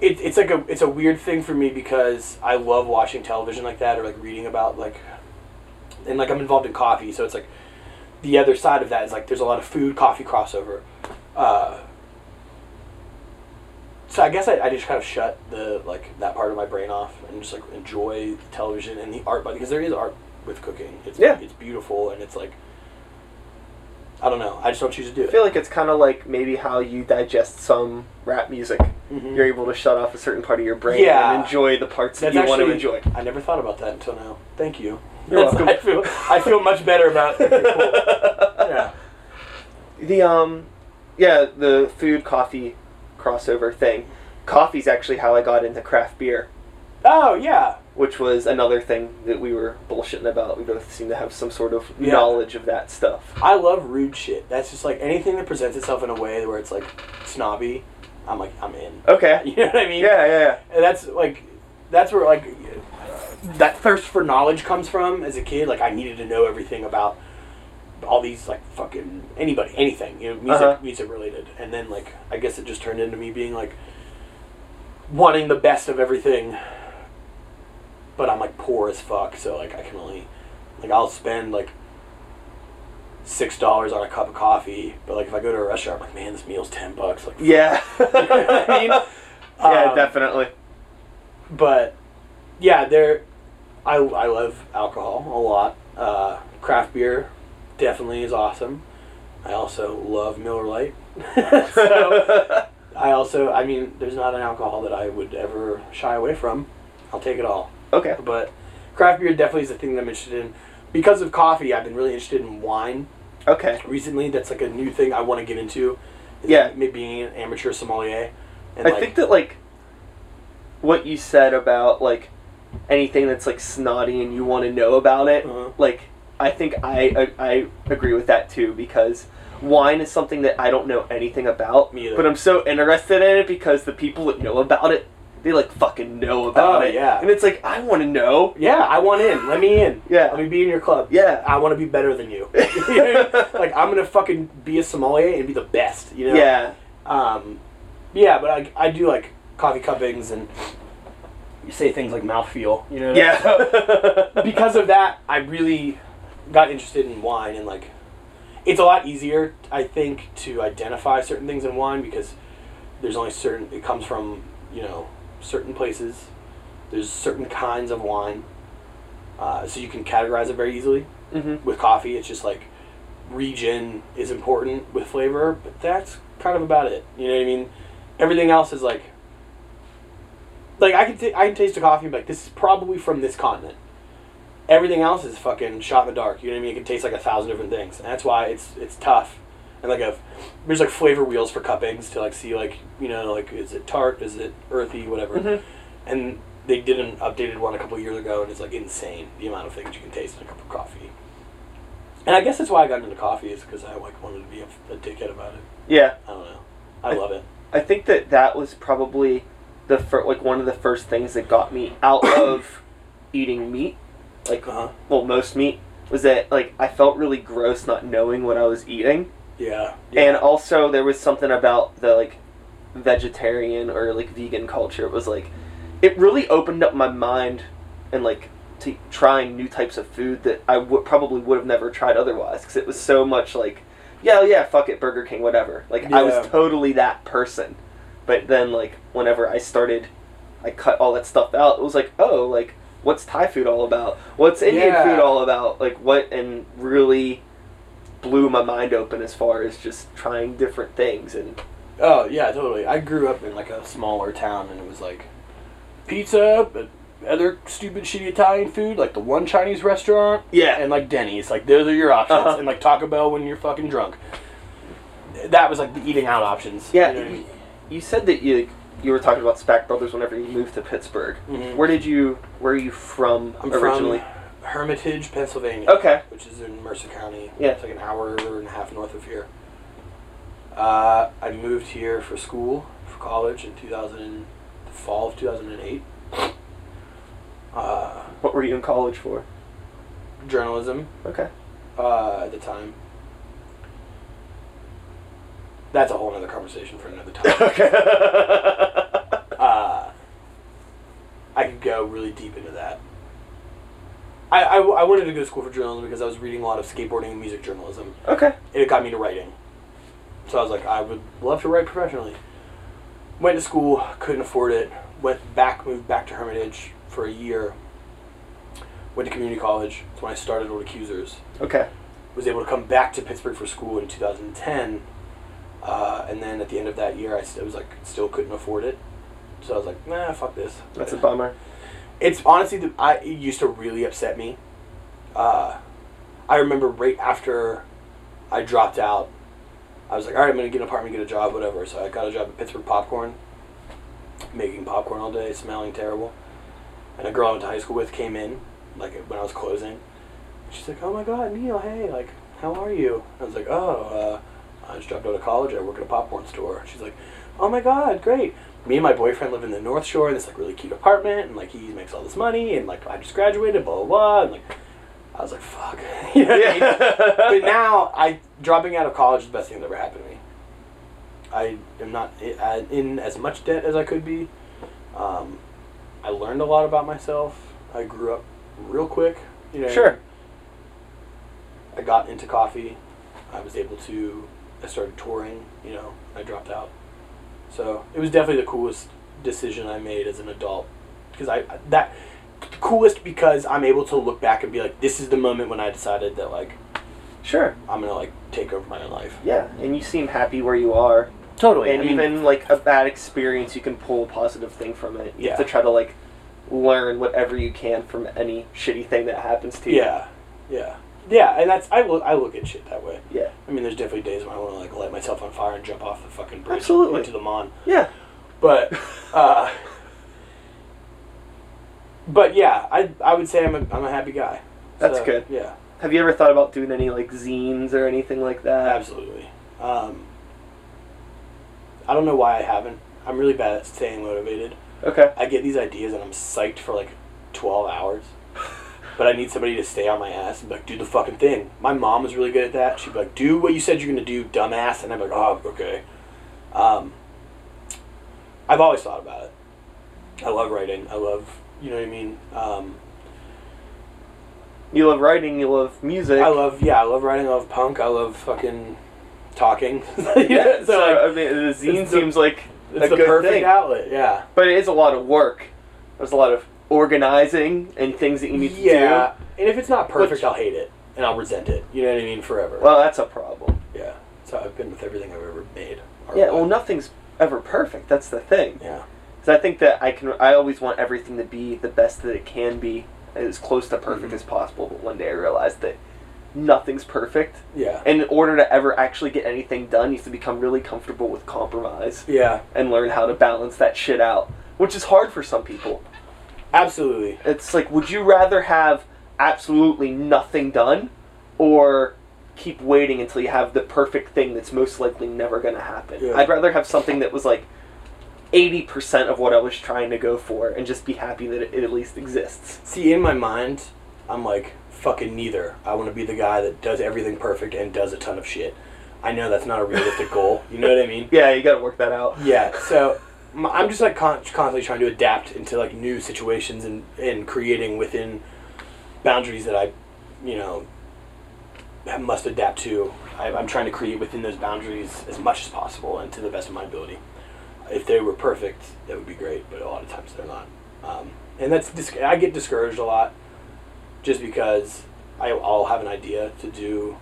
it, it's like a it's a weird thing for me because I love watching television like that or like reading about like and like I'm involved in coffee, so it's like the other side of that is like there's a lot of food coffee crossover. Uh, so I guess I, I just kind of shut the like that part of my brain off and just like enjoy the television and the art, but because there is art with cooking. It's Yeah. it's beautiful and it's like I don't know. I just don't choose to do it. I feel like it's kind of like maybe how you digest some rap music. Mhm. You're able to shut off a certain part of your brain Yeah. and enjoy the parts that That's you want to enjoy. I never thought about that until now. Thank you. You're welcome. I feel I feel much better about. Okay, cool. Yeah. The um, yeah, the food coffee crossover thing. Coffee's actually how I got into craft beer, Oh yeah. Which was another thing that we were bullshitting about. We both seem to have some sort of Yeah. knowledge of that stuff. I love rude shit. That's just like anything that presents itself in a way where it's like snobby. I'm like I'm in. Okay. You know what I mean? Yeah, yeah, yeah. And that's like that's where like that thirst for knowledge comes from as a kid. Like I needed to know everything about all these like fucking anybody, anything, you know, music Uh-huh. music related. And then like I guess it just turned into me being like wanting the best of everything. But I'm like poor as fuck, so like I can only like I'll spend like six dollars on a cup of coffee, but like if I go to a restaurant, I'm like, man, this meal's ten bucks. Like, Yeah. I mean, yeah, um, definitely. but yeah, there. I I love alcohol a lot. Uh, craft beer definitely is awesome. I also love Miller Lite. so I also, I mean, there's not an alcohol that I would ever shy away from. I'll take it all. Okay. But craft beer definitely is the thing that I'm interested in. Because of coffee, I've been really interested in wine Okay. recently. That's like a new thing I want to get into. Yeah. maybe being an amateur sommelier. And I like, think that like what you said about like anything that's like snotty and you want to know about it, Uh-huh. like I think I, I I agree with that too because wine is something that I don't know anything about, Me either. but I'm so interested in it because the people that know about it, they like fucking know about Oh, it. yeah. and it's like I want to know. Yeah, I want in. Let me in. Yeah. Let me be in your club. Yeah. I want to be better than you. You know? like I'm gonna fucking be a sommelier and be the best. You know. Yeah, Um, yeah, but I, I do like coffee cuppings and you say things like mouthfeel. You know. yeah. because of that, I really got interested in wine and like it's a lot easier, I think, to identify certain things in wine because there's only certain. It comes from you know certain places. There's certain kinds of wine, uh, so you can categorize it very easily. hmm With coffee, it's just like region is important with flavor, but that's kind of about it. You know what I mean? Everything else is like like I can t- I can taste a coffee and be like this is probably from this continent. Everything else is fucking shot in the dark. You know what I mean? It can taste like a thousand different things, and that's why it's it's tough. And like a there's like flavor wheels for cuppings to like see like you know like is it tart, is it earthy, whatever. Mhm. And they did an updated one a couple years ago, and it's like insane the amount of things you can taste in a cup of coffee. And I guess that's why I got into coffee is because I like wanted to be a, a dickhead about it. Yeah. I don't know. I love it. I think that that was probably the fir- like one of the first things that got me out of eating meat, like Uh-huh. well most meat, was that like I felt really gross not knowing what I was eating, Yeah. and also there was something about the like vegetarian or like vegan culture. It was like it really opened up my mind and like to trying new types of food that I would probably would have never tried otherwise. Because it was so much like yeah oh, yeah fuck it Burger King whatever. Like I was totally that person. But then like whenever I started I cut all that stuff out it was like oh like what's Thai food all about? What's Indian Yeah. food all about? Like what and really blew my mind open as far as just trying different things and Oh yeah, totally. I grew up in like a smaller town, and it was like pizza, but other stupid shitty Italian food, like the one Chinese restaurant, Yeah. and like Denny's. Like those are your options, Uh-huh. and like Taco Bell when you're fucking drunk. That was like the eating out options. yeah You know I you, mean? you said that you you were talking about Spak Brothers whenever you moved to Pittsburgh Mhm. where did you where are you from I'm originally from Hermitage, Pennsylvania. Okay. Which is in Mercer County. Yeah. It's like an hour and a half north of here. Uh, I moved here for school, for college in 2000, the fall of 2008. Uh, what were you in college for journalism okay uh, at the time. That's a whole other conversation for another time. okay uh, I could go really deep into that. I, I, I wanted to go to school for journalism because I was reading a lot of skateboarding and music journalism, Okay. and it got me to writing. So I was like, I would love to write professionally. Went to school, couldn't afford it. Went back, moved back to Hermitage for a year. Went to community college. That's when I started Old Accusers. Okay. Was able to come back to Pittsburgh for school in 2010. Uh, and then at the end of that year, I st- was like, still couldn't afford it. So I was like, nah, fuck this. That's a bummer. It's honestly, the, I it used to really upset me. Uh, I remember right after I dropped out, I was like, all right, I'm gonna get an apartment, get a job, whatever. So I got a job at Pittsburgh Popcorn, making popcorn all day, smelling terrible. And a girl I went to high school with came in, like when I was closing. She's like, oh my god, Neil, hey, like, how are you? I was like, oh, uh, I just dropped out of college. I work at a popcorn store. She's like, oh my god, great. Me and my boyfriend live in the North Shore in this like really cute apartment, and like he makes all this money, and like I just graduated, blah blah blah, and like I was like, fuck. you know I mean? But now I dropping out of college is the best thing that ever happened to me. I am not in as much debt as I could be. Um, I learned a lot about myself. I grew up real quick. You know, Sure. I got into coffee. I was able to. I started touring. You know, I dropped out. So it was definitely the coolest decision I made as an adult because I that coolest because I'm able to look back and be like, this is the moment when I decided that like Sure. I'm gonna like take over my own life. Yeah, and you seem happy where you are. Totally. and even like a bad experience, you can pull a positive thing from it. You have Yeah. to try to like learn whatever you can from any shitty thing that happens to you. yeah, yeah, yeah, and that's I look I look at shit that way. Yeah. I mean, there's definitely days when I want to like light myself on fire and jump off the fucking bridge Absolutely. into the Mon. Yeah. But, uh, but yeah, I I would say I'm a I'm a happy guy. That's So, good. Yeah, Have you ever thought about doing any like zines or anything like that? absolutely. Um, I don't know why I haven't. I'm really bad at staying motivated. Okay. I get these ideas and I'm psyched for like 12 hours. But I need somebody to stay on my ass and be like, do the fucking thing. My mom was really good at that. She'd be like, do what you said you're gonna do, dumbass. And I'm like, oh, okay. Um, I've always thought about it. I love writing. I love, you know what I mean. Um, You love writing. You love music. I love, yeah, I love writing. I love punk. I love fucking talking. Yeah. so, so like, I mean, the zine it's the- seems like it's a the perfect thing, outlet. Yeah. but it is a lot of work. There's a lot of organizing and things that you need to do. Yeah. And if it's not perfect, Which- I'll hate it and I'll resent it. You know what I mean? Forever. Well, that's a problem. Yeah. So I've been with everything I've ever made. or Yeah. Well, nothing's ever perfect. That's the thing. Yeah. Because I think that I can. I always want everything to be the best that it can be, as close to perfect Mhm. as possible. But one day I realized that nothing's perfect, Yeah. and in order to ever actually get anything done, you have to become really comfortable with compromise Yeah. and learn how to balance that shit out, which is hard for some people. Absolutely. It's like, would you rather have absolutely nothing done, or keep waiting until you have the perfect thing that's most likely never going to happen? Yeah. I'd rather have something that was like. 80% of what I was trying to go for and just be happy that it, it at least exists. See, in my mind, I'm like, fucking neither. I want to be the guy that does everything perfect and does a ton of shit. I know that's not a realistic goal. You know what I mean? Yeah, you gotta work that out. Yeah. So I'm just like con- constantly trying to adapt into like new situations and, and creating within boundaries that I, you know, must adapt to. I, I'm trying to create within those boundaries as much as possible and to the best of my ability. If they were perfect, that would be great, but a lot of times they're not. Um, and that's dis- I get discouraged a lot, just because I, I'll have an idea to do.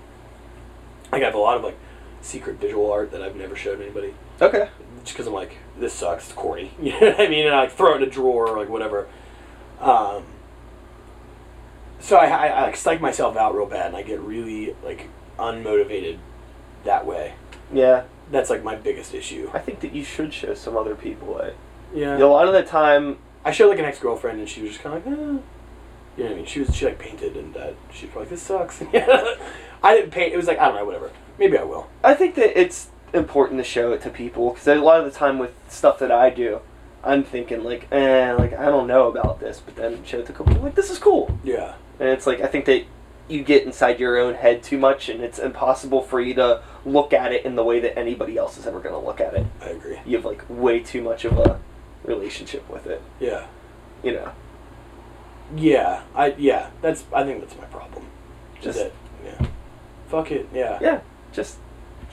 Like I have a lot of like secret visual art that I've never showed anybody Okay. just because I'm like, this sucks, it's corny. You know what I mean? And I like throw it in a drawer or like whatever. Um, so I, I, I like psych myself out real bad and I get really like unmotivated that way. Yeah, That's like my biggest issue. I think that you should show some other people it. Yeah. A lot of the time, I showed like an ex girlfriend and she was just kind of like, eh. You know what I mean? She was she like painted and uh, she was like, this sucks. Yeah I didn't paint. It was like I don't know, whatever. Maybe I will. I think that it's important to show it to people because a lot of the time with stuff that I do, I'm thinking like, eh, like I don't know about this, but then show it to people like this is cool, Yeah. and it's like I think that you get inside your own head too much, and it's impossible for you to look at it in the way that anybody else is ever going to look at it. I agree. You have like way too much of a relationship with it. Yeah. you know. Yeah, I yeah, that's I think that's my problem. Just- yeah. Fuck it, yeah. Yeah, just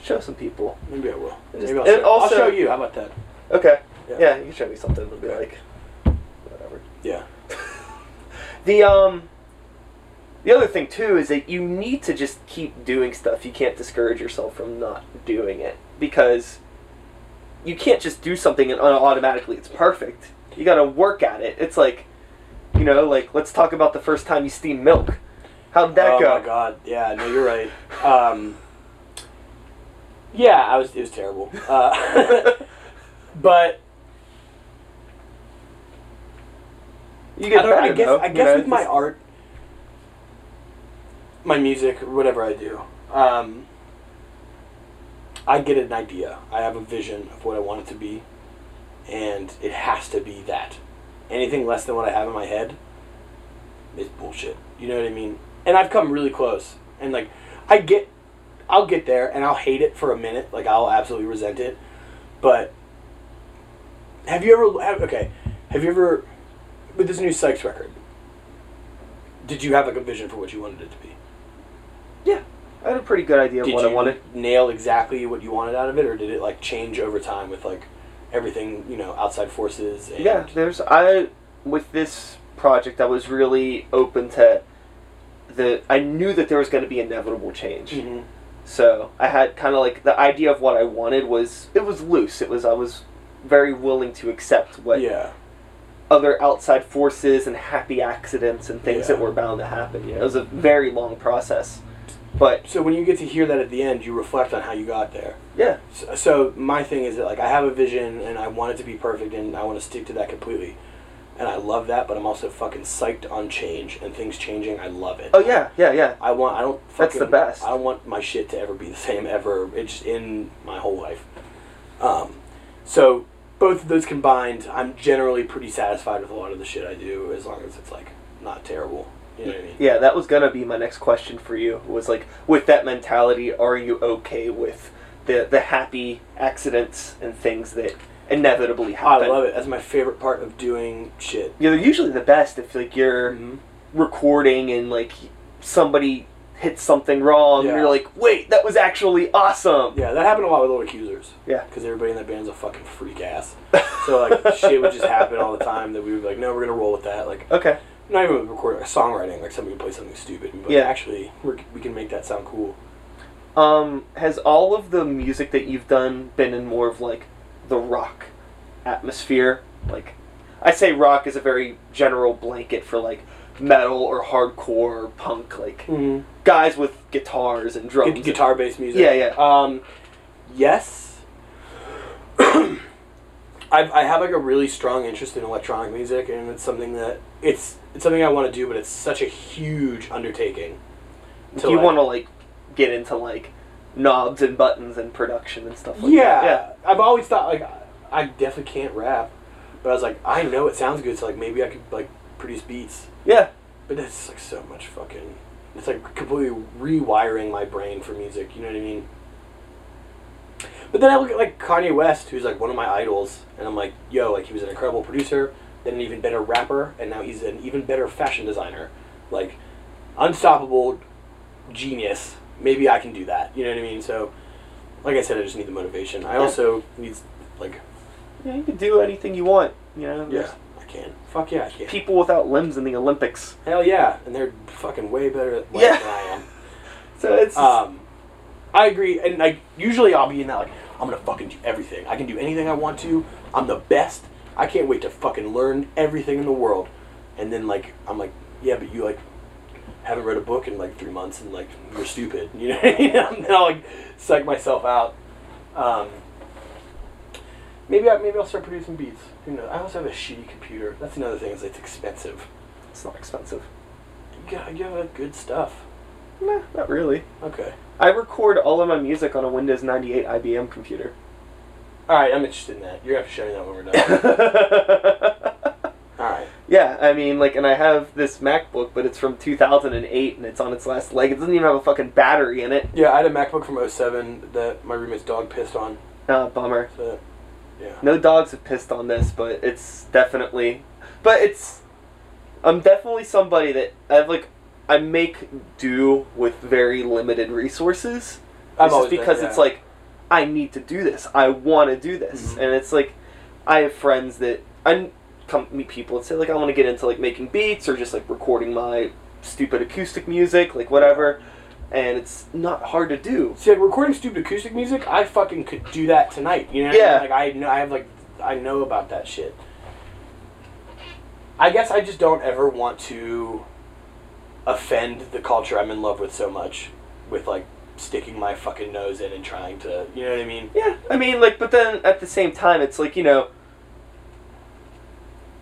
show some people. Maybe I will. Just- Maybe I'll show, also- I'll show you. How about that? Okay. Yeah. Yeah, you can show me something. It'll be like, whatever. Yeah. The um, the other thing too is that you need to just keep doing stuff. You can't discourage yourself from not doing it because you can't just do something and automatically it's perfect. You got to work at it. It's like, you know, like let's talk about the first time you steamed milk. How'd that oh go? Oh my god. Yeah. No, you're right. Um. Yeah, I was. It was terrible. Uh, but You I, get I better, guess though, I guess know, with my art, my music, whatever I do, um, I get an idea. I have a vision of what I want it to be, and it has to be that. Anything less than what I have in my head is bullshit. You know what I mean? And I've come really close, and like I get, I'll get there, and I'll hate it for a minute. Like I'll absolutely resent it, but have you ever? Have, okay, have you ever? with this new Sykes record, did you have like a vision for what you wanted it to be? Yeah, I had a pretty good idea of did what I wanted. Did you nail exactly what you wanted out of it, or did it like change over time with like everything you know outside forces? And, Yeah, there's I with this project I was really open to the I knew that there was going to be inevitable change. Mhm. So, I had kind of like the idea of what I wanted was it was loose. It was I was very willing to accept what Yeah. other outside forces and happy accidents and things Yeah. that were bound to happen. You know, it was a very long process. But So when you get to hear that at the end, you reflect on how you got there. yeah, So, so my thing is that like I have a vision and I want it to be perfect and I want to stick to that completely. And I love that, but I'm also fucking psyched on change and things changing. I love it. oh yeah, yeah, yeah. I want. I don't. That's the best. I don't want my shit to ever be the same ever. It's in my whole life. Um, so both of those combined, I'm generally pretty satisfied with a lot of the shit I do, as long as it's like not terrible. You know what I mean? Yeah, that was gonna be my next question for you. Was like, with that mentality, are you okay with the the happy accidents and things that inevitably happen. I love it. That's my favorite part of doing shit. Yeah, they're usually the best if like you're Mhm. recording and like somebody hits something wrong. Yeah. And you're like, wait, that was actually awesome. Yeah, that happened a lot with Little Accusers. Yeah. Because everybody in that band's a fucking freak ass. So like shit would just happen all the time that we would be like, no, we're gonna roll with that. Like Okay. not even recording, like songwriting. Like somebody would play something stupid, but Yeah. actually we're, we can make that sound cool. Um, has all of the music that you've done been in more of like the rock atmosphere? Like, I say rock is a very general blanket for like metal or hardcore or punk, like Mm-hmm. guys with guitars and drums. Gu- guitar based music. Yeah, yeah. Um, yes. I've, I have like a really strong interest in electronic music, and it's something that it's it's something I want to do, but it's such a huge undertaking. Do you like- want to like get into like knobs and buttons and production and stuff like yeah, that? Yeah. I've always thought like I definitely can't rap, but I was like I know it sounds good, so like maybe I could like produce beats. Yeah. But that's like so much fucking. It's like completely rewiring my brain for music. You know what I mean? But then I look at like Kanye West, who's like one of my idols, and I'm like, yo, like he was an incredible producer, then an even better rapper, and now he's an even better fashion designer. Like, unstoppable genius. Maybe I can do that. You know what I mean? So, like I said, I just need the motivation. I Yeah. also need like, Yeah, you can do anything you want. You know. yeah, I can. Fuck yeah, I can. People without limbs in the Olympics. Hell yeah, and they're fucking way better at life Yeah. than I am. So it's Um, I agree, and like usually I'll be in that like I'm gonna fucking do everything. I can do anything I want to. I'm the best. I can't wait to fucking learn everything in the world. And then like I'm like, yeah, but you like haven't read a book in like three months, and like you're stupid. You know, and then I'll like psych myself out. Um, maybe I maybe I'll start producing beats. Who knows? I also have a shitty computer. That's another thing. Is it's expensive. it's not expensive. You gotta you have good stuff. Nah, not really. Okay. I record all of my music on a Windows 98 IBM computer. All right, I'm interested in that. You're gonna have to show me that when we're done. yeah, I mean, like, and I have this MacBook, but it's from 2008 and it's on its last leg. It doesn't even have a fucking battery in it. Yeah, I had a MacBook from 07 that my roommate's dog pissed on. Ah, bummer. So Yeah. No dogs have pissed on this, but it's definitely, but it's, I'm definitely somebody that I have like, I make do with very limited resources. I've It's just always been, because yeah. it's like, I need to do this. I want to do this, Mhm. and it's like, I have friends that I come meet people and say like I want to get into like making beats or just like recording my stupid acoustic music, like whatever, and it's not hard to do. See, like recording stupid acoustic music, I fucking could do that tonight. You know? what I mean? Yeah. Like I know, I have like, I know about that shit. I guess I just don't ever want to offend the culture I'm in love with so much, with like sticking my fucking nose in and trying to, you know what I mean? Yeah, I mean, like, but then at the same time, it's like you know,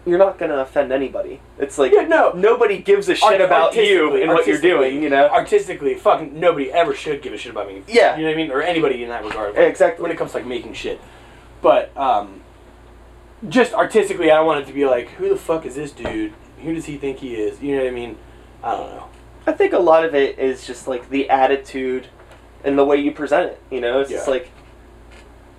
you're not gonna offend anybody. It's like Yeah, no. nobody gives a shit Art- about you and what you're doing. You know, Artistically, fucking nobody ever should give a shit about me. Yeah. You know what I mean? Or anybody in that regard. Yeah, exactly. When it comes to like making shit. But, um, just artistically, I want it to be like, who the fuck is this dude? Who does he think he is? You know what I mean? I don't know. I think a lot of it is just like the attitude and the way you present it. You know, it's just like,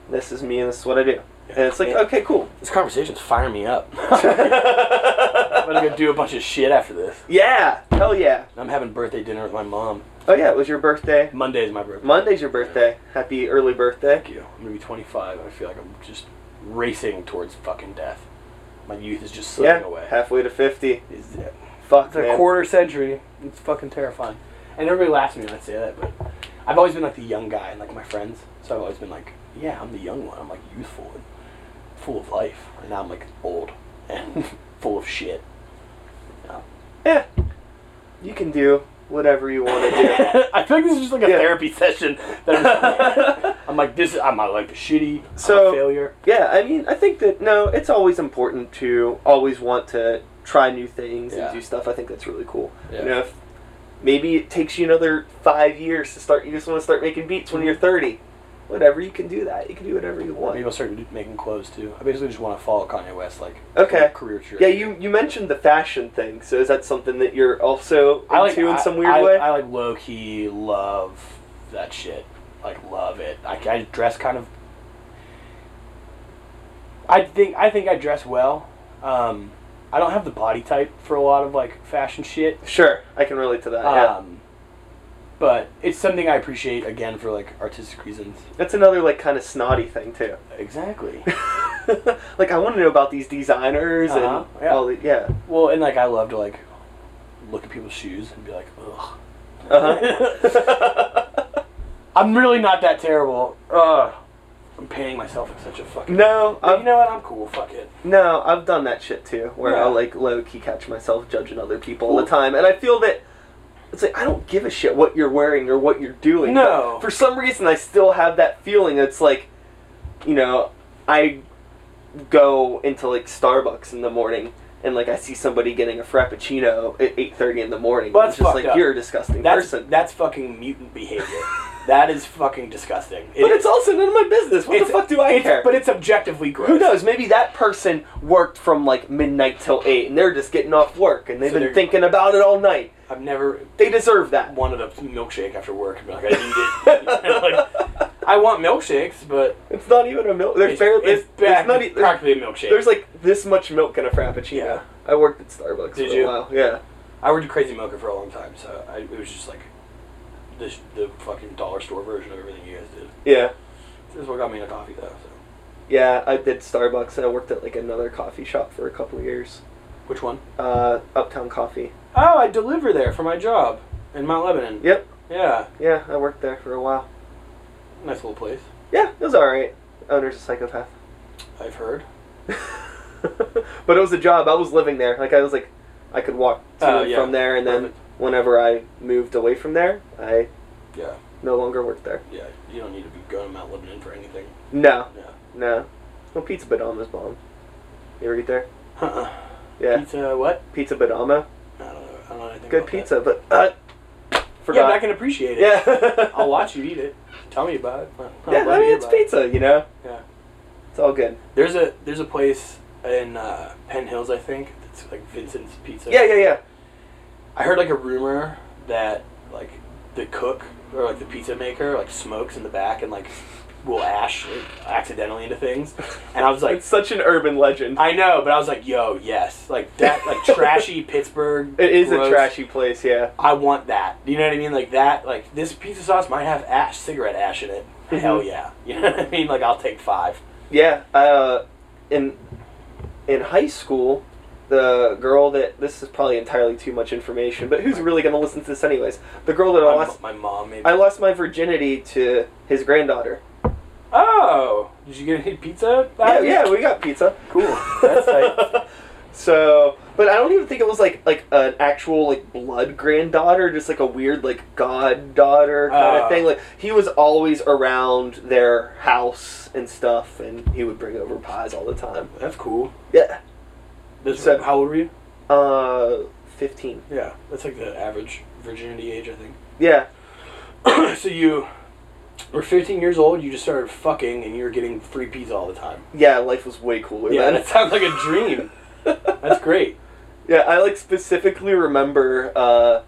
this is me and this is what I do, and it's like, okay, cool. This conversation's firing me up. I'm gonna do a bunch of shit after this. yeah, hell yeah. I'm having birthday dinner with my mom. Oh yeah, it was your birthday. Monday is my birthday. Monday's your birthday. Happy early birthday. Thank you. I'm gonna be 25. I feel like I'm just racing towards fucking death. My youth is just slipping Yeah, away. halfway to fifty. It's, Fuck it's a quarter century. It's fucking terrifying. And everybody laughs at me when I say that, but I've always been like the young guy and like my friends. So I've always been like, yeah, I'm the young one. I'm like youthful and full of life. And now I'm like old and full of shit. Yeah. Yeah, you can do whatever you want to do. I feel like this is just like a Yeah. therapy session. That I'm, I'm like this. Is, I'm not like a shitty. So- a failure. Yeah, I mean, I think that no, it's always important to always want to try new things Yeah. and do stuff. I think that's really cool. Yeah. You know, if maybe it takes you another five years to start. You just want to start making beats when you're thirty. Whatever, you can do that. You can do whatever you want. Maybe I'll start making clothes too. I basically just want to follow Kanye West, like Okay. career trajectory. Yeah, you you mentioned the fashion thing. So is that something that you're also into like in I- some weird I, way? I like low key love that shit. Like love it. I, I dress kind of. I think I think I dress well. Um, I don't have the body type for a lot of like fashion shit. sure, I can relate to that. yeah, Um, but it's something I appreciate again for like artistic reasons. that's another like kind of snotty thing too. Exactly. like I want to know about these designers Uh-huh, and yeah. all the yeah. well, and like I love to like look at people's shoes and be like, ugh. Uh-huh. I'm really not that terrible. Ugh. I'm painting myself in such a fucking. no, you know what? I'm cool. Fuck it. no, I've done that shit too, where Yeah. I'll like low key catch myself judging other people all the time, and I feel that it's like I don't give a shit what you're wearing or what you're doing. No. but for some reason I still have that feeling. It's like, you know, I go into like Starbucks in the morning. And like I see somebody getting a frappuccino at eight thirty in the morning. Well, it's that's just like up. you're a disgusting That's person. that's fucking mutant behavior. that is fucking disgusting. but it's also none of my business. What the fuck do I care? But it's objectively gross. Who knows? Maybe that person worked from like midnight till eight, and they're just getting off work, and they've So been thinking about it all night. I've never They deserve that. wanted a milkshake after work like, I need it. like, I want milkshakes, but It's not even a milk. There's it's, barely. it's, It's, back, it's not. e- practically a milkshake. there's like this much milk in a frappuccino. Yeah. I worked at Starbucks Did for you? a while. Yeah. I worked at Crazy Mocha for a long time, so I, it was just like the the fucking dollar store version of everything you guys did. Yeah. This is what got me into coffee, though. So. Yeah. I did Starbucks, and I worked at like another coffee shop for a couple of years. Which one? Uh, Uptown Coffee. Oh, I deliver there for my job in Mount Lebanon. Yep. Yeah, Yeah, I worked there for a while. nice little place. Yeah, it was alright. Owner's a psychopath. I've heard. but it was a job. I was living there. Like I was like, I could walk to Oh, and yeah. from there, and then Perfect. whenever I moved away from there, I Yeah, no longer worked there. yeah. You don't need to be going to Mount Lebanon for anything. No, Yeah. no. Well, Pizza Badamo's bomb. You ever eat there? Uh-uh. Yeah, Pizza, what? Pizza Badamo. I don't know. Anything Good about pizza, but uh, That. forgot. Yeah, but I can appreciate it. Yeah. I'll watch you eat it. Tell me about it. I'll yeah, I to mean hear it's about it. pizza, you know. Yeah. It's all good. There's a there's a place in uh, Penn Hills, I think. It's like Vincent's Pizza. Yeah, yeah, yeah. I heard like a rumor that like the cook or like the pizza maker like smokes in the back and like will ash accidentally into things, and I was like, it's such an urban legend. I know, but I was like, yo, yes, like that, like trashy Pittsburgh. it is gross, a trashy place, yeah. I want that. Do You know what I mean? Like that. Like this pizza sauce might have ash, cigarette ash in it. Mhm. Hell yeah. You know what I mean? Like I'll take five. Yeah, uh, in in high school, the girl that this is probably entirely too much information, but who's really going to listen to this anyways? The girl that I lost, my mom maybe. I lost my virginity to his granddaughter. Oh, did you get any pizza? Yeah, yeah, we got pizza. Cool. That's so, but I don't even think it was like like an actual like blood granddaughter, just like a weird like goddaughter kind Oh. of thing. Like he was always around their house and stuff, and he would bring over pies all the time. That's cool. Yeah. This, So- how old were you? Uh, fifteen. Yeah, that's like the average virginity age, I think. Yeah. so you were 15 years old. You just started fucking, and you were getting free pizza all the time. Yeah, life was way cooler Yeah, then. that sounds like a dream. That's great. Yeah, I like specifically remember uh,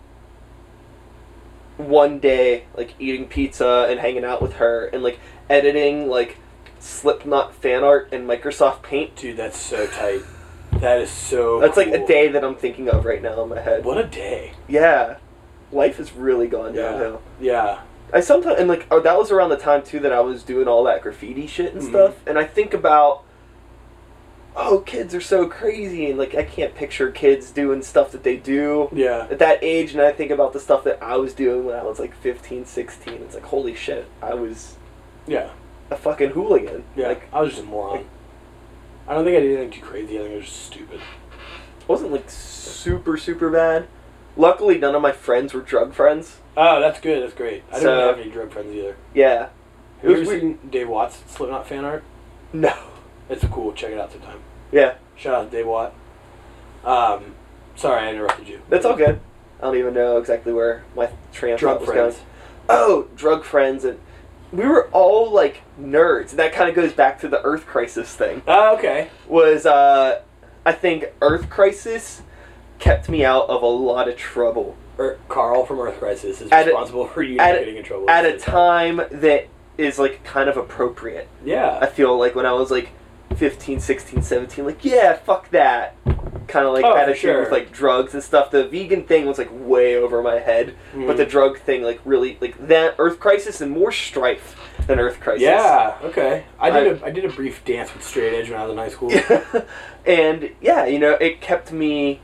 one day like eating pizza and hanging out with her and like editing like Slipknot fan art in Microsoft Paint. Dude, that's so tight. That is so. That's like a day that I'm thinking of right now in my head. What a day. Yeah, life has really gone Yeah. downhill. Yeah. I sometimes and like oh, that was around the time too that I was doing all that graffiti shit and Mhm. stuff, and I think about oh kids are so crazy and like I can't picture kids doing stuff that they do Yeah. at that age, and I think about the stuff that I was doing when I was like 15, 16. It's like holy shit, I was Yeah. a fucking hooligan. Yeah. Like I was just a moron. I don't think I did anything too crazy. I think I was just stupid. wasn't like super super bad. Luckily, none of my friends were drug friends. Oh, that's good. That's great. I So- didn't have any drug friends either. Yeah, it Have you was ever weird. seen Dave Watt's Slipknot fan art? No. It's cool. Check it out sometime. Yeah, Shout out to Dave Watt. Um, sorry I interrupted you. that's all good. I don't even know exactly where my train of Drug thought was friends. going. Oh, drug friends, and we were all like nerds. And that kind of goes back to the Earth Crisis thing. Oh, okay. Was uh, I think Earth Crisis kept me out of a lot of trouble. Er, Karl from Earth Crisis is At a- responsible for you at a- getting in trouble. at a time that is like kind of appropriate. Yeah. I feel like when I was like 15, 16, 17, like yeah, fuck that. Kind of like Oh, attitude sure. with like drugs and stuff. The vegan thing was like way over my head, but the drug thing like really like that Earth Crisis and more strife than Earth Crisis. Yeah. Okay. I did I- a I did a brief dance with straight edge when I was in high school. and yeah, you know, it kept me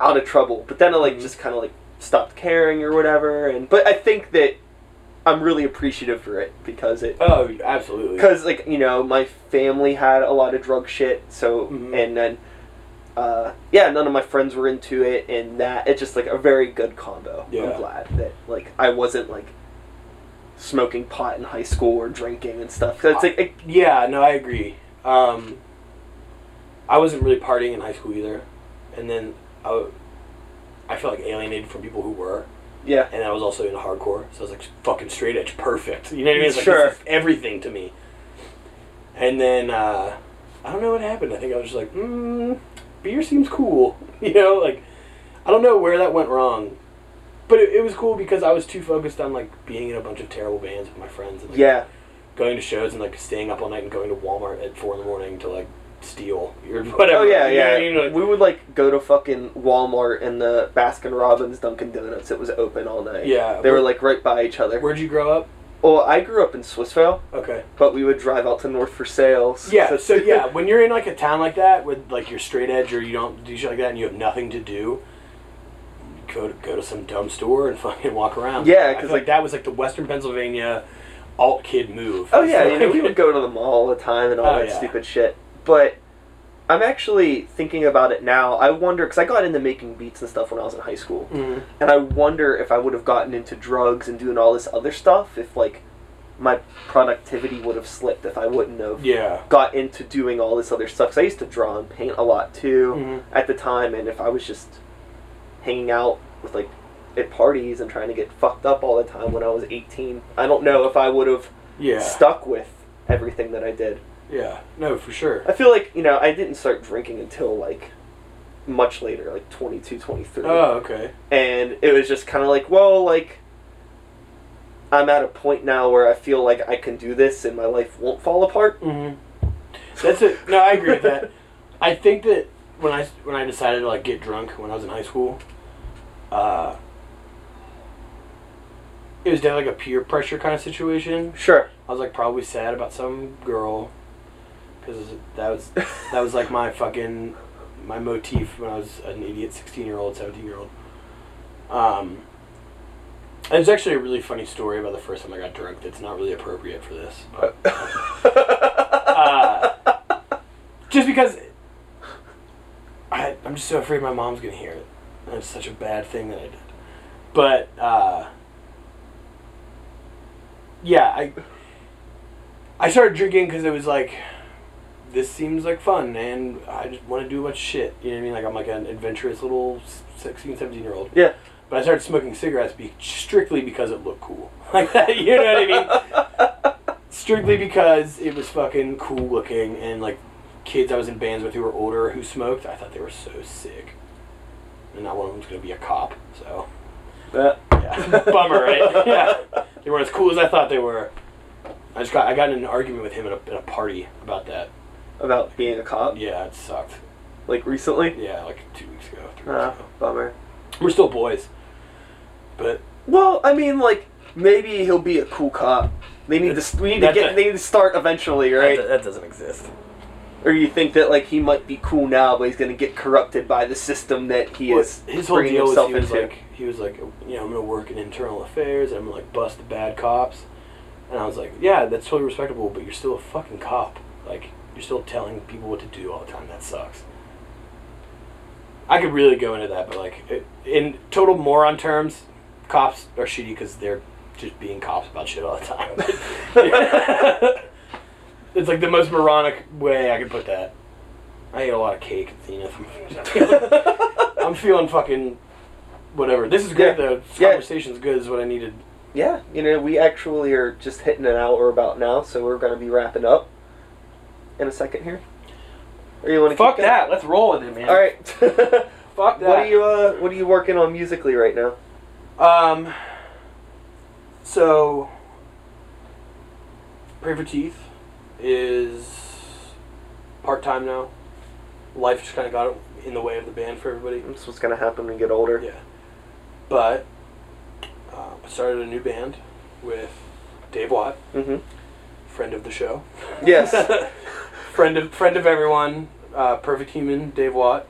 out of trouble. But then I like Mhm. just kind of like stopped caring or whatever. And but I think that I'm really appreciative for it because it Oh, absolutely. because like you know my family had a lot of drug shit. So Mhm. and then. Uh, yeah, none of my friends were into it, and that it's just like a very good combo. Yeah. I'm glad that like I wasn't like smoking pot in high school or drinking and stuff. 'Cause it's like it, Yeah, no, I agree. Um, I wasn't really partying in high school either, and then I, I felt like alienated from people who were, yeah, and I was also into hardcore, so I was like fucking straight edge, perfect. You know what I mean? It's like, Sure. everything to me. And then uh, I don't know what happened. I think I was just like, mm, beer seems cool. You know, like I don't know where that went wrong, but it, it was cool because I was too focused on like being in a bunch of terrible bands with my friends. And, like, yeah. going to shows and like staying up all night and going to Walmart at four in the morning to like steal or mm-hmm. whatever. Oh yeah, You know yeah. what I we would like go to fucking Walmart and the Baskin Robbins Dunkin' Donuts. It was open all night. Yeah. they were like right by each other. Where'd you grow up? Well, I grew up in Swissvale, Okay. but we would drive out to North Versailles. Yeah. So yeah, when you're in like a town like that with like you're straight edge or you don't do shit like that and you have nothing to do, go to go to some dumb store and fucking walk around. Yeah, because like- like that was like the Western Pennsylvania alt kid move. Oh yeah, So, you know, we would go to the mall all the time and all Oh, that yeah. stupid shit. But I'm actually thinking about it now. I wonder because I got into making beats and stuff when I was in high school, Mhm. and I wonder if I would have gotten into drugs and doing all this other stuff if like my productivity would have slipped if I wouldn't have Yeah. got into doing all this other stuff. 'Cause I used to draw and paint a lot too Mhm. at the time, and if I was just hanging out with like at parties and trying to get fucked up all the time when I was 18, I don't know if I would have Yeah. stuck with everything that I did. Yeah. No, for sure. I feel like, you know, I didn't start drinking until like much later, like 22, 23. Oh, okay. And it was just kind of like, well, like I'm at a point now where I feel like I can do this and my life won't fall apart. Mm-hmm. That's it. No, I agree with that. I think that when I when I decided to like get drunk when I was in high school, uh, it was definitely like a peer pressure kind of situation. Sure. I was like probably sad about some girl because that was that was like my fucking my motif when I was an idiot sixteen year old, seventeen year old. Um, and there's actually a really funny story about the first time I got drunk that's not really appropriate for this, but uh, just because I, I'm just so afraid my mom's gonna hear it. It's such a bad thing that I did. But uh, yeah, I I started drinking because it was like this seems like fun and I just want to do a bunch of shit. You know what I mean? Like I'm like an adventurous little 16, 17 year old. Yeah. But I started smoking cigarettes be- strictly because it looked cool. Like that, you know what I mean? strictly because it was fucking cool looking and like kids I was in bands with who were older who smoked, I thought they were so sick. And not one of them's gonna be a cop, so Uh, yeah. Bummer, right? Yeah. They weren't as cool as I thought they were. I just got I got in an argument with him at a, at a party about that. About being a cop, Yeah, it sucked. like recently. Yeah, like two weeks ago, three Ah, weeks ago. bummer. We're still boys. But Well, I mean, like maybe he'll be a cool cop. They need to. We need to That's get. a- They need to start eventually, right? that, that doesn't exist. Or you think that like he might be cool now, but he's gonna get corrupted by the system that he is his whole bringing deal was himself he was into. like he was like you know I'm gonna work in internal affairs and I'm gonna like bust the bad cops, and I was like yeah that's totally respectable but you're still a fucking cop like you're still telling people what to do all the time that sucks. I could really go into that but like in total moron terms, cops are shitty because they're just being cops about shit all the time. it's like the most moronic way I could put that. I ate a lot of cake, you know. I'm feeling fucking whatever. This is great Yeah. though. This Yeah. conversation's good. Is what I needed. yeah, you know, we actually are just hitting an hour about now, so we're gonna be wrapping up in a second here. Or you want to Fuck that. Let's roll with it, man. All right. Fuck that. what are you uh What are you working on musically right now? Um. So, Pray for Teeth is part time now. Life just kind of got in the way of the band for everybody. That's what's gonna happen when you get older. Yeah. But uh, I started a new band with Dave Watt, Mm-hmm. friend of the show. Yes. friend of friend of everyone, uh, perfect human, Dave Watt.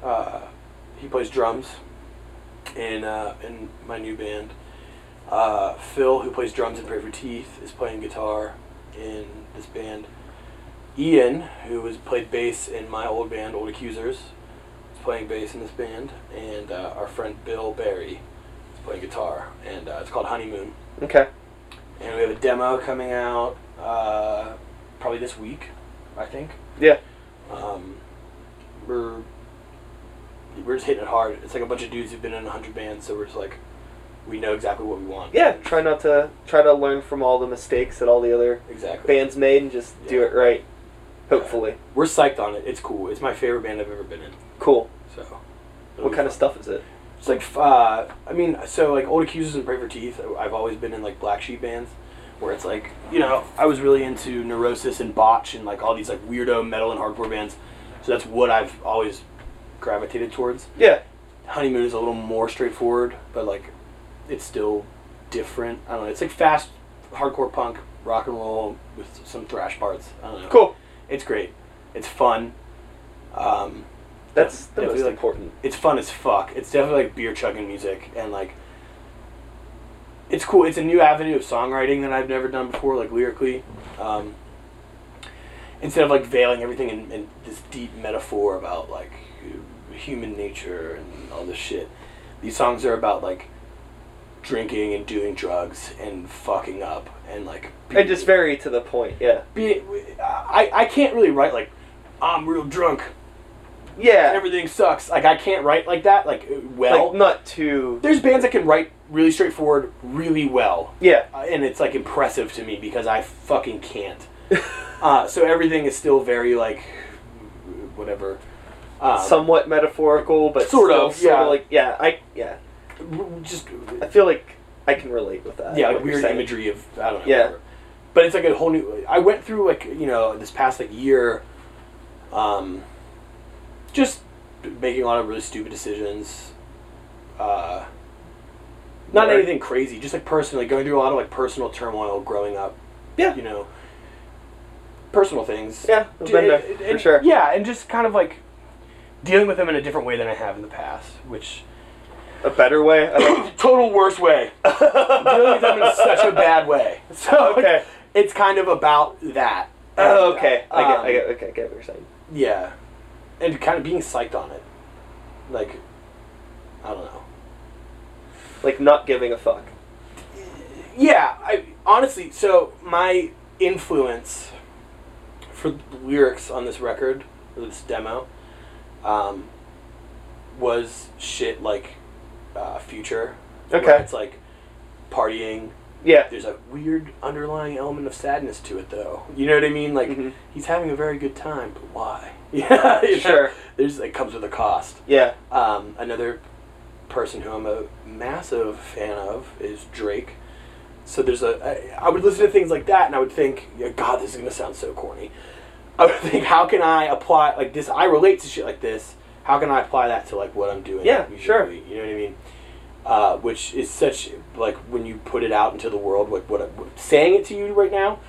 Uh, he plays drums in uh, in my new band. Uh, Phil, who plays drums in Pray for Teeth, is playing guitar in this band. Ian, who has played bass in my old band, Old Accusers, is playing bass in this band, and uh, our friend Bill Barry is playing guitar, and uh, it's called Honeymoon. okay. And we have a demo coming out uh, probably this week, I think. Yeah. Um, we're we're just hitting it hard. It's like a bunch of dudes who've been in a hundred bands, so we're just like we know exactly what we want. Yeah. Try not to try to learn from all the mistakes that all the other exactly. bands made and just do it right. Hopefully. We're psyched on it. It's cool. It's my favorite band I've ever been in. Cool. So. What kind of stuff is it? It's like uh, I mean, so like Old Accusers and Pray for Teeth. I've always been in like Black Sheep bands, where it's like you know I was really into Neurosis and Botch and like all these like weirdo metal and hardcore bands. So that's what I've always gravitated towards. Yeah. Honeymoon is a little more straightforward, but like it's still different. I don't know. It's like fast hardcore punk, rock and roll with some thrash parts. I don't know. Cool. It's great. It's fun. Um, That's the most like- important. it's fun as fuck. It's definitely like beer chugging music and like it's cool. It's a new avenue of songwriting that I've never done before, like lyrically. Um, instead of like veiling everything in, in this deep metaphor about like human nature and all this shit, these songs are about like drinking and doing drugs and fucking up and like And just very to the point. Yeah. be, I, I can't really write like I'm real drunk Yeah. everything sucks. Like I can't write like that. Like well, like not too. there's bands that can write really straightforward, really well, Yeah. uh, and it's like impressive to me because I fucking can't. uh, so everything is still very like whatever. Um, Somewhat metaphorical, but Sort still of, Sort yeah. of like yeah. I yeah. just I feel like I can relate with that. yeah, like weird imagery of I don't know. Yeah. whatever. But it's like a whole new. I went through like you know this past like year, um, just making a lot of really stupid decisions. Uh, not Right. anything crazy, just like personally going through a lot of like personal turmoil growing up. Yeah. You know, personal things. Yeah, I've been there for And- sure. Yeah, and just kind of like dealing with them in a different way than I have in the past, which A better way. Total worst way. dealing with them in such a bad way. So like, Okay. it's kind of about that. oh, okay. I get. um, I get. Okay, I get what you're saying. Yeah, and kind of being psyched on it, like I don't know. Like not giving a fuck. Yeah, I honestly. So my influence for lyrics on this record, or this demo, um, was shit like uh, Future. Okay. it's like partying. Yeah. There's a weird underlying element of sadness to it, though. You know what I mean? Like Mhm. he's having a very good time, but why? Yeah, you know? Sure. There's it comes with a cost. Yeah. Um, another person who I'm a massive fan of is Drake. So there's a I, I would listen to things like that and I would think, yeah, God, this is gonna sound so corny. I would think, how can I apply like this? I relate to shit like this. How can I apply that to like what I'm doing? Yeah, sure. You know what I mean? Uh, which is such like when you put it out into the world, like what, what saying it to you right now.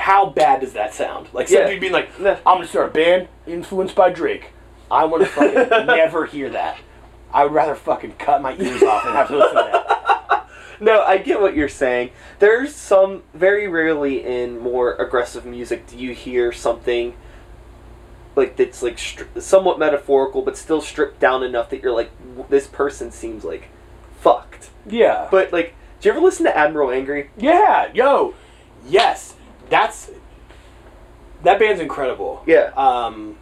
How bad does that sound? Like some Yeah. dude being like, "I'm gonna start a band influenced by Drake." I want to fucking never hear that. I would rather fucking cut my ears off than have to listen to that. No, I get what you're saying. There's some very rarely in more aggressive music do you hear something like that's like stri- somewhat metaphorical, but still stripped down enough that you're like, w- this person seems like fucked. Yeah. But like, do you ever listen to Admiral Angry? yeah, yo, yes, that's that band's incredible. Yeah. Um,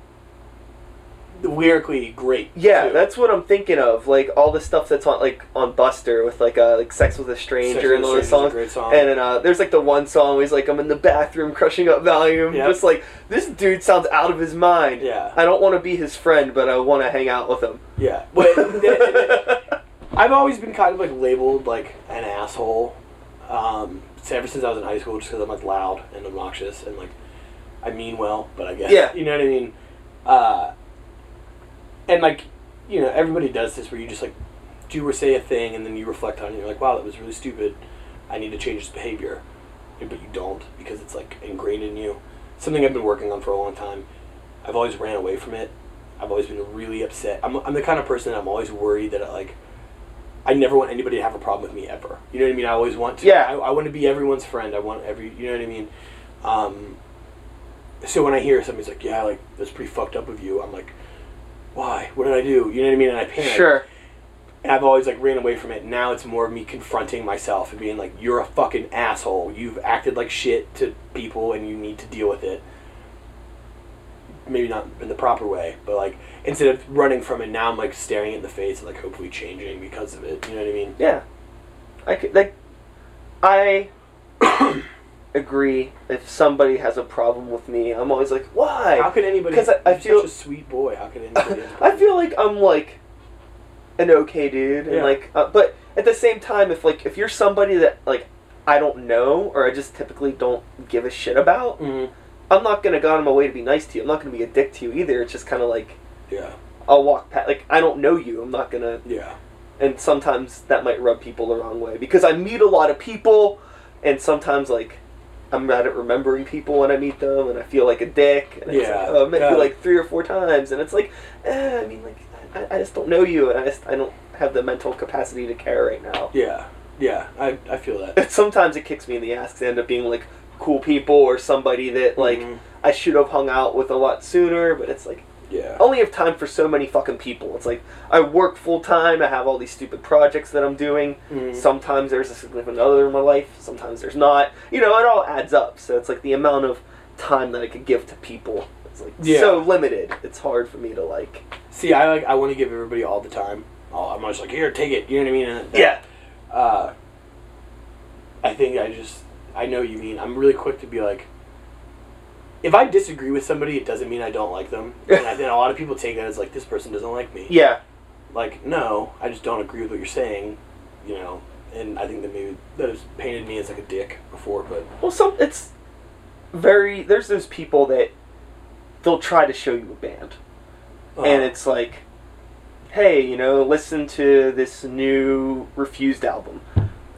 lyrically great. Yeah, too. that's what I'm thinking of. Like all the stuff that's on like on Buster with like uh like Sex with a Stranger and all those songs. great song. And then uh, there's like the one song where he's like, I'm in the bathroom crushing up Valium. Yep. Just like this dude sounds out of his mind. Yeah. I don't want to be his friend, but I want to hang out with him. yeah. But I've always been kind of like labeled like an asshole. Um, ever since I was in high school, just because I'm like loud and obnoxious and like I mean well, but I guess Yeah. you know what I mean. Uh, and like you know, everybody does this where you just like do or say a thing and then you reflect on it. and You're like, wow, that was really stupid. I need to change this behavior, but you don't because it's like ingrained in you. Something I've been working on for a long time. I've always ran away from it. I've always been really upset. I'm, I'm the kind of person that I'm always worried that like I never want anybody to have a problem with me ever. You know what I mean? I always want to. Yeah. I, I want to be everyone's friend. I want every. You know what I mean? Um, so when I hear somebody's like, "Yeah, like that's pretty fucked up of you," I'm like, "Why? What did I do?" You know what I mean? And I panic. Sure. And I've always like ran away from it. Now it's more of me confronting myself and being like, "You're a fucking asshole. You've acted like shit to people, and you need to deal with it." Maybe not in the proper way, but like instead of running from it, now I'm like staring it in the face and like hopefully changing because of it. You know what I mean? Yeah. I could, like, I agree. If somebody has a problem with me, I'm always like, why? How could anybody? 'Cause I- I feel- such a sweet boy. How could anybody? I feel like I'm like an okay dude, and Yeah. like, uh, but at the same time, if like if you're somebody that like I don't know or I just typically don't give a shit about, Mhm. I'm not gonna go out of my way to be nice to you. I'm not gonna be a dick to you either. It's just kind of like Yeah. I'll walk past. Like I don't know you. I'm not gonna. Yeah. And sometimes that might rub people the wrong way because I meet a lot of people, and sometimes like. I'm bad at remembering people when I meet them, and I feel like a dick. And it's Yeah. like, oh, I met Yeah. you like three or four times, and it's like, eh, I mean, like, I, I just don't know you, and I just I don't have the mental capacity to care right now. Yeah. Yeah. I, I feel that. Sometimes it kicks me in the ass 'cause they end up being like cool people or somebody that like Mhm. I should have hung out with a lot sooner, but it's like Yeah. I only have time for so many fucking people. It's like I work full time. I have all these stupid projects that I'm doing. Mhm. Sometimes there's a significant other in my life. Sometimes there's not. You know, it all adds up. So it's like the amount of time that I could give to people. It's like Yeah. so limited. It's hard for me to like. See, I like. I want to give everybody all the time. Oh, I'm just like, here, take it. You know what I mean? And, Yeah. Uh, I think I just. I know what you mean. I'm really quick to be like. If I disagree with somebody, it doesn't mean I don't like them. And I think a lot of people take that as like this person doesn't like me. Yeah. Like, no, I just don't agree with what you're saying. You know, and I think that maybe that has painted me as like a dick before, but Well, some it's very there's those people that they'll try to show you a band, and uh, it's like, hey, you know, listen to this new Refused album,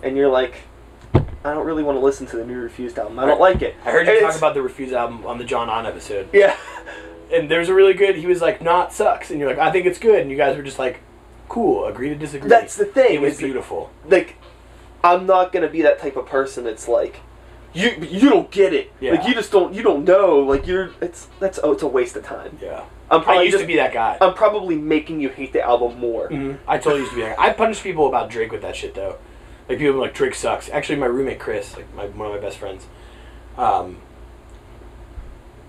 and you're like, I don't really want to listen to the new Refused album. I don't like it. I heard you And talk it's- about the Refused album on the John On episode, Yeah, and there's a really good. He was like, "Not sucks," and you're like, "I think it's good," and you guys were just like, "Cool, agree to disagree." that's the thing. it was is beautiful. like I'm not gonna be that type of person that's like you you don't get it. Yeah. Like you just don't you don't know. Like you're it's that's oh it's a waste of time. Yeah, I'm I probably used just to be that guy. I'm probably making you hate the album more. Mhm. I totally used to be that guy. I punish people about Drake with that shit though. Like people like Drake sucks. Actually, my roommate Chris, like my one of my best friends, um,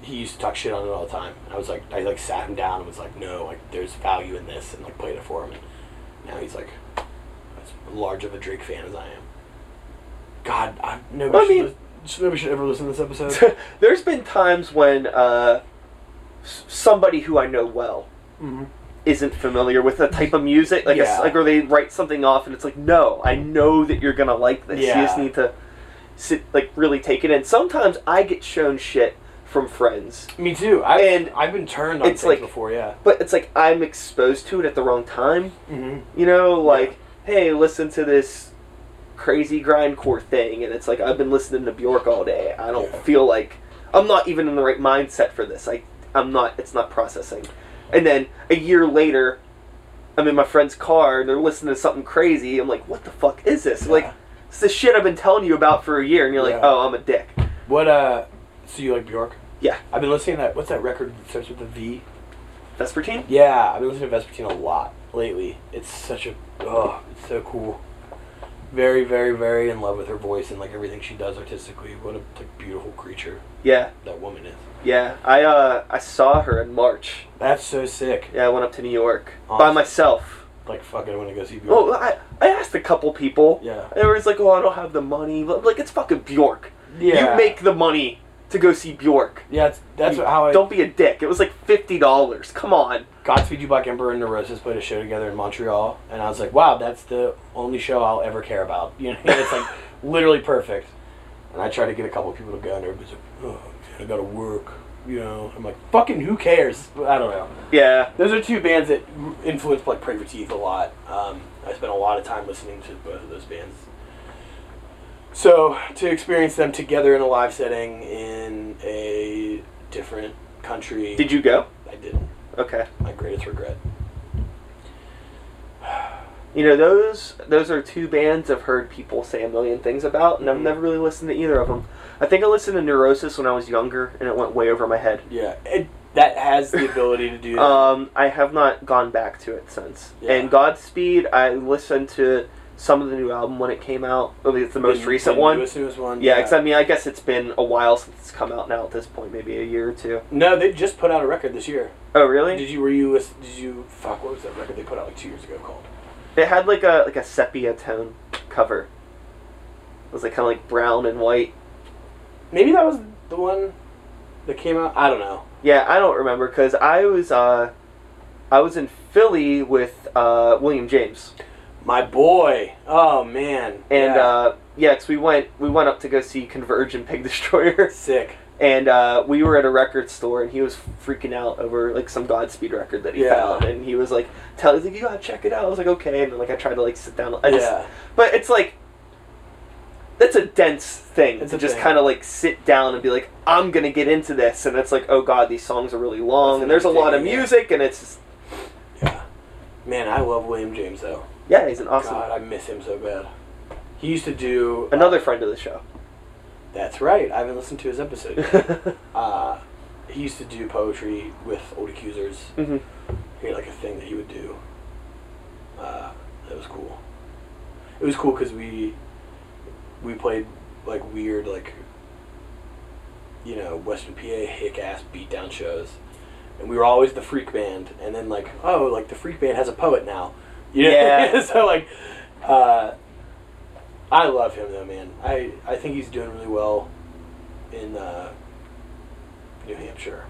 he used to talk shit on it all the time. And I was like, I like sat him down and was like, no, like there's value in this, and like played it for him. And now he's like as large of a Drake fan as I am. God, I, nobody, I should, mean- should- nobody should ever listen to this episode. There's been times when uh, s- somebody who I know well mm-hmm. Isn't familiar with a type of music, like a Yeah. like or they write something off and it's like, no, I know that you're gonna like this. You just need to sit like really take it in. Sometimes I get shown shit from friends, Me too. I've, And I've been turned on it's things like- before. Yeah. but it's like I'm exposed to it at the wrong time. Mm-hmm. You know, like, hey, listen to this crazy grindcore thing, and it's like I've been listening to Bjork all day. I don't Yeah. feel like I'm not even in the right mindset for this. I I'm not. It's not processing. And then a year later, I'm in my friend's car and they're listening to something crazy. I'm like, what the fuck is this? Like, Yeah. it's the shit I've been telling you about for a year, and you're like, Yeah. oh, I'm a dick. What uh? So you like Bjork? Yeah, I've been listening to that. What's that record that starts with a V? Vespertine. Yeah, I've been listening to Vespertine a lot lately. It's such a oh, it's so cool. Very, very, very in love with her voice and like everything she does artistically. What a like beautiful creature Yeah, that woman is. Yeah. I uh I saw her in March. That's so sick. Yeah, I went up to New York by myself. Like fucking, I want to go see Bjork. Oh, I, I asked a couple people. Yeah. Everyone's like, oh, I don't have the money. But, like, it's fucking Bjork. yeah. You make the money to go see Bjork. Yeah, it's, that's You- how I. Don't be a dick. It was like $50. Come on. Godspeed You Black Emperor and Neurosis played a show together in Montreal, and I was like, wow, that's the only show I'll ever care about. You know, it's like literally perfect. And I tried to get a couple people to go, and everybody's like, oh, I gotta work. You know, I'm like, fucking who cares? I don't know. Yeah. Those are two bands that influenced like Pray for Teeth a lot. Um, I spent a lot of time listening to both of those bands. So to experience them together in a live setting in a different country, Did you go? I didn't. Okay. My greatest regret. You know, those those are two bands I've heard people say a million things about, and I've Mhm. never really listened to either of them. I think I listened to Neurosis when I was younger, and it went way over my head. Yeah, it, that has the ability to do that. Um, I have not gone back to it since. Yeah. And Godspeed, I listened to some of the new album when it came out. I think it's the most The- recent the one. newest, newest one. Yeah, because I mean, I guess it's been a while since it's come out now. At this point, maybe a year or two. No, they just put out a record this year. Oh, really? Did you? Were you? Did you? Fuck! What was that record they put out like two years ago called? It had like a like a sepia tone cover. It was like kind of like brown and white. Maybe that was the one that came out. I don't know. Yeah, I don't remember because I was uh, I was in Philly with uh, William James, My boy. Oh man. and yeah. uh, yeah, 'cause we went we went up to go see Converge and Pig Destroyer. sick. And uh, we were at a record store, and he was freaking out over like some Godspeed record that he Yeah. found, and he was like, "Tell, he's like, you gotta check it out." I was like, "Okay," and then like I tried to like sit down. I just, yeah. but it's like that's a dense thing It's to just kind of like sit down and be like, "I'm gonna get into this," and it's like, "Oh God, these songs are really long, That's and there's a lot of another thing, yeah. music, and it's just, Yeah. Man, I love William James though. yeah, he's an awesome." God, I miss him so bad. He used to do Another friend of the show. That's right. I haven't listened to his episode. yet. uh, he used to do poetry with old accusers. hmm He had like a thing that he would do. Uh, that was cool. It was cool because we we played like weird like you know Western PA hick ass beatdown shows, and we were always the freak band. And then like oh like the freak band has a poet now, you know? Yeah. so like, uh, I love him though, man. I I think he's doing really well in uh, New Hampshire.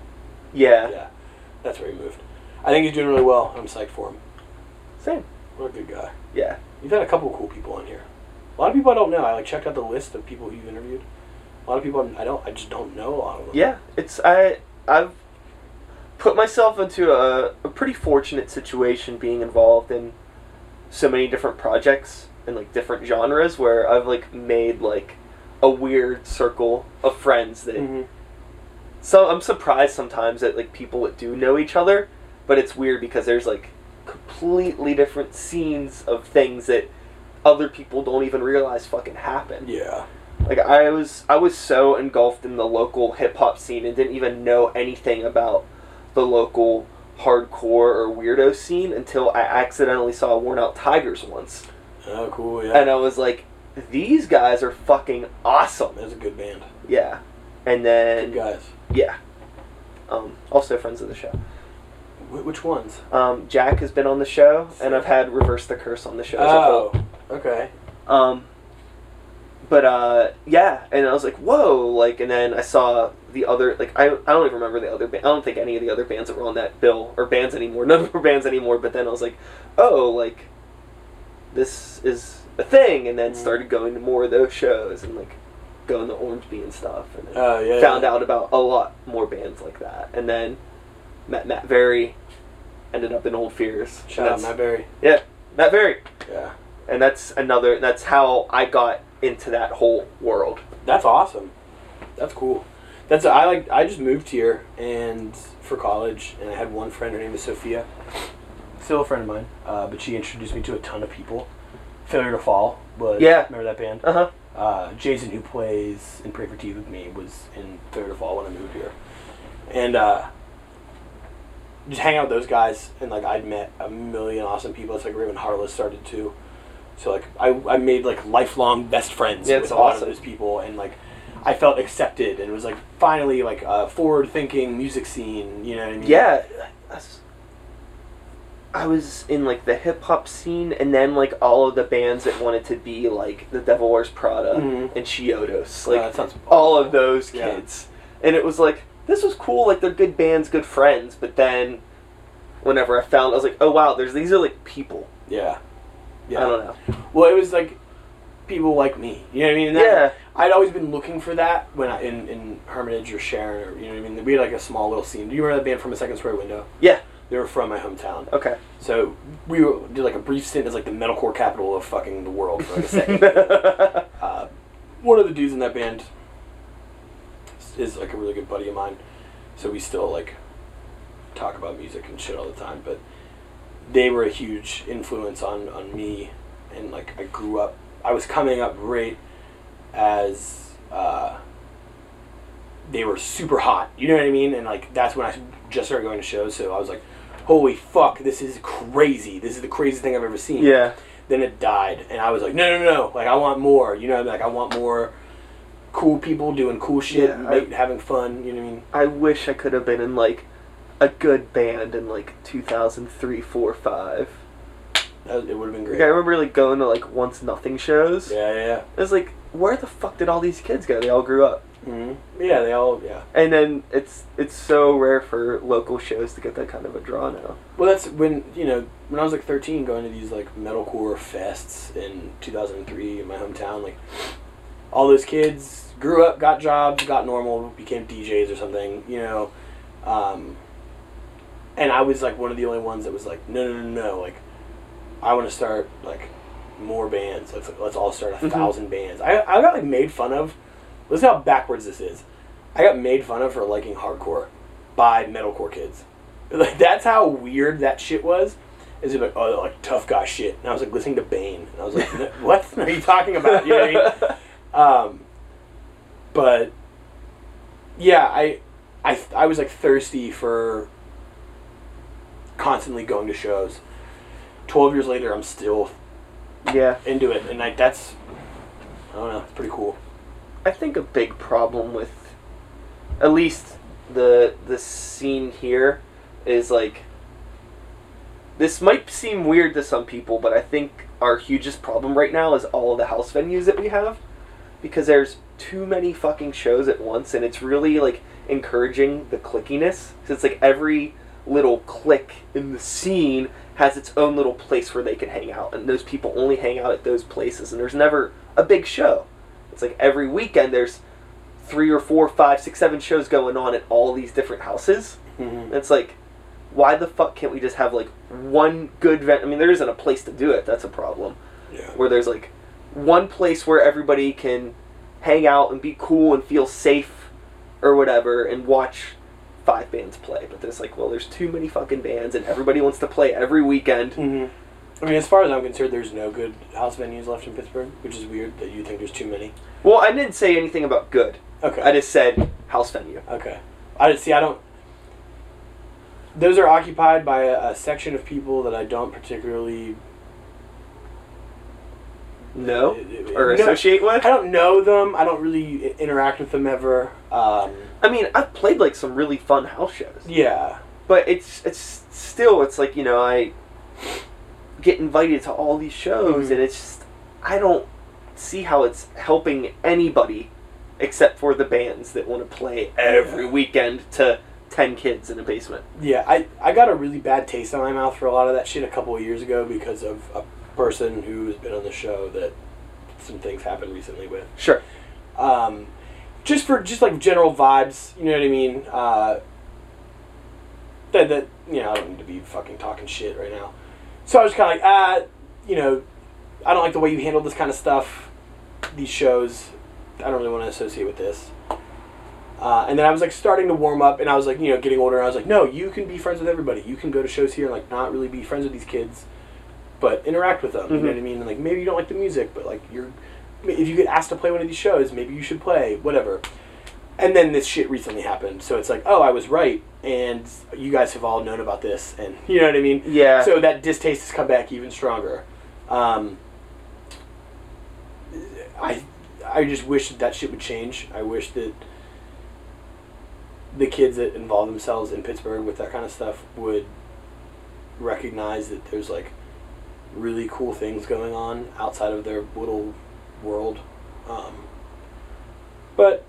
Yeah. Yeah, that's where he moved. I think he's doing really well. I'm psyched for him. Same. What a good guy. Yeah. You've had a couple cool people on here. A lot of people I don't know. I like checked out the list of people who you've interviewed. A lot of people I'm- I don't. I just don't know a lot of them. Yeah, it's I I've put myself into a, a pretty fortunate situation being involved in so many different projects and like different genres where I've like made like a weird circle of friends that Mhm. so I'm surprised sometimes that like people that do know each other, but it's weird because there's like completely different scenes of things that other people don't even realize fucking happen. Yeah. Like I was I was so engulfed in the local hip hop scene and didn't even know anything about the local hardcore or weirdo scene until I accidentally saw Worn Out Tigers once. Oh, cool. Yeah. And I was like, these guys are fucking awesome. That's a good band. Yeah. And Good then guys. yeah. Um, also friends of the show. Wh- which ones? Um, Jack has been on the show and I've had Reverse the Curse on the show as. Oh. Okay. Um, but uh, yeah, and I was like, whoa, like, and then I saw the other, like, I, I don't even remember the other band. I don't think any of the other bands that were on that bill are bands anymore. None of them are bands anymore. But then I was like, oh, like, this is a thing, and then Mhm. started going to more of those shows and like going to Orange Bee and stuff, and Oh yeah. found yeah. out about a lot more bands like that, and then met Matt Very, ended up in Old Fears. Shout out Matt Berry. Yeah, Matt Very Yeah. And that's another that's how i got into that whole world That's awesome. That's cool. That's I like. I just moved here and for college, and I had one friend. Her name is Sophia. Still a friend of mine, uh, but she introduced me to a ton of people. Failure to Fall was Yeah. Remember that band? uh-huh Uh, Jason, who plays in Pray for Teeth with me, was in Failure to Fall when I moved here, and uh, just hang out with those guys. And like I'd met a million awesome people. It's like Raymond Harless started too. So like I, I made like lifelong best friends Yeah, with a lot of those people, and like I felt accepted, and it was like finally like a forward thinking music scene. You know what I mean? yeah i was in like the hip-hop scene and then like all of the bands that wanted to be like the devil wears prada Mhm. and chiodos Uh, like sounds all of those Yeah. kids and it was like this was cool like they're good bands good friends but then whenever i found i was like oh wow there's these are like people Yeah. I don't know Well, it was like people like me. You know what I mean? And that- yeah I'd always been looking for that when I in, in Hermitage or Sharon or you know what I mean. We had like a small little scene. Do you remember that band from a second story window? yeah They were from my hometown. okay So we were, did like a brief stint as like the metalcore capital of fucking the world for like a second. uh, one of the dudes in that band is like a really good buddy of mine. So we still like talk about music and shit all the time. But they were a huge influence on on me, and like I grew up. I was coming up right as uh, they were super hot. You know what I mean? And like that's when I just started going to shows. So I was like, "Holy fuck, this is crazy! This is the craziest thing I've ever seen." yeah Then it died, and I was like, "No, no, no! Like I want more." You know, I mean? like I want more cool people doing cool shit, Yeah, I- having fun. You know what I mean? I wish I could have been in like a good band in like 2003, 4, 5. That, it would have been great. Like, I remember like going to like once nothing shows. Yeah, yeah, It was like, where the fuck did all these kids go? They all grew up, yeah. hmm Yeah, they all yeah. and then it's it's so rare for local shows to get that kind of a draw now. Well, that's when you know when I was like 13, going to these like metalcore fests in 2003 in my hometown. Like all those kids grew up, got jobs, got normal, became DJs or something. You know, um, and I was like one of the only ones that was like, no, no, no, no. Like I want to start like more bands. Let's let's all start a Mhm. thousand bands. I I got like made fun of. Listen how backwards this is. I got made fun of for liking hardcore by metalcore kids. Like that's how weird that shit was. Is it like oh like tough guy shit? And I was like listening to Bane, and I was like, what are you talking about? You know what I mean? Um, but yeah, I, I, I was like thirsty for constantly going to shows. Twelve years later, I'm still yeah, into it, and like that's, I don't know, it's pretty cool. I think a big problem with at least the the scene here is like this might seem weird to some people, but I think our hugest problem right now is all of the house venues that we have because there's too many fucking shows at once and it's really like encouraging the clickiness. So it's like every little click in the scene has its own little place where they can hang out and those people only hang out at those places and there's never a big show. It's like every weekend there's three or four, five, six, seven shows going on at all these different houses. Mhm. It's like, why the fuck can't we just have like one good vent? I mean, there isn't a place to do it. That's a problem. Yeah. Where there's like one place where everybody can hang out and be cool and feel safe or whatever and watch five bands play. But there's like, well, there's too many fucking bands and everybody wants to play every weekend. hmm I mean, as far as I'm concerned, there's no good house venues left in Pittsburgh, which is weird that you think there's too many. Well, I didn't say anything about good. Okay. I just said house venue. Okay. I see. I don't. Those are occupied by a, a section of people that I don't particularly. know Or no, associate with? I don't know them. I don't really interact with them ever. Um, I mean, I've played like some really fun house shows. yeah. But it's it's still it's like, you know, I get invited to all these shows Mhm. and it's just I don't see how it's helping anybody except for the bands that want to play every Yeah. weekend to 10 kids in a basement. Yeah, I, I got a really bad taste in my mouth for a lot of that shit a couple of years ago because of a person who's been on the show that some things happened recently with. Sure. um, just for just like general vibes. You know what I mean? Uh, that that you know I don't need to be fucking talking shit right now. So I was kind of like, ah, you know, I don't like the way you handle this kind of stuff. These shows, I don't really want to associate with this. Uh, and then I was like starting to warm up, and I was like, you know, getting older. And I was like, no, you can be friends with everybody. You can go to shows here and like not really be friends with these kids, but interact with them. You know Mhm. what I mean? And like maybe you don't like the music, but like you're if you get asked to play one of these shows, maybe you should play, whatever. And then this shit recently happened, so it's like, oh, I was right, and you guys have all known about this, and you know what I mean. Yeah. So that distaste has come back even stronger. Um, I I just wish that that shit would change. I wish that the kids that involve themselves in Pittsburgh with that kind of stuff would recognize that there's like really cool things going on outside of their little world. Um, but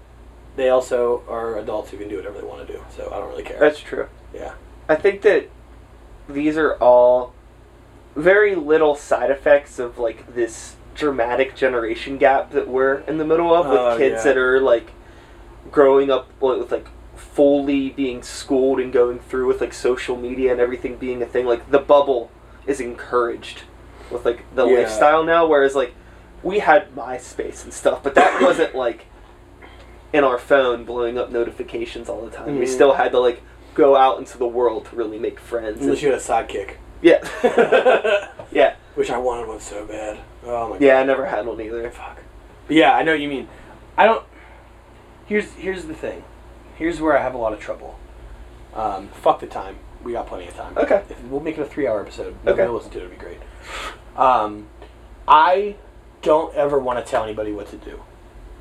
they also are adults who can do whatever they want to do, so I don't really care. That's true. yeah. I think that these are all very little side effects of like this dramatic generation gap that we're in the middle of with Oh, kids yeah. that are like growing up with like fully being schooled and going through with like social media and everything being a thing like the bubble is encouraged with like the Yeah. lifestyle now whereas like we had MySpace and stuff but that wasn't like in our phone blowing up notifications all the time we Mhm. still had to like go out into the world to really make friends Unless you had a sidekick. yeah yeah Which I wanted one so bad. Oh my yeah i never had one either. Fuck. But yeah, I know what you mean. I don't. Here's here's the thing. Here's where I have a lot of trouble. Um, fuck the time. We got plenty of time. Okay. If, we'll make it a three-hour episode. Okay. Will listen to it. It'd be great. Um, I don't ever want to tell anybody what to do.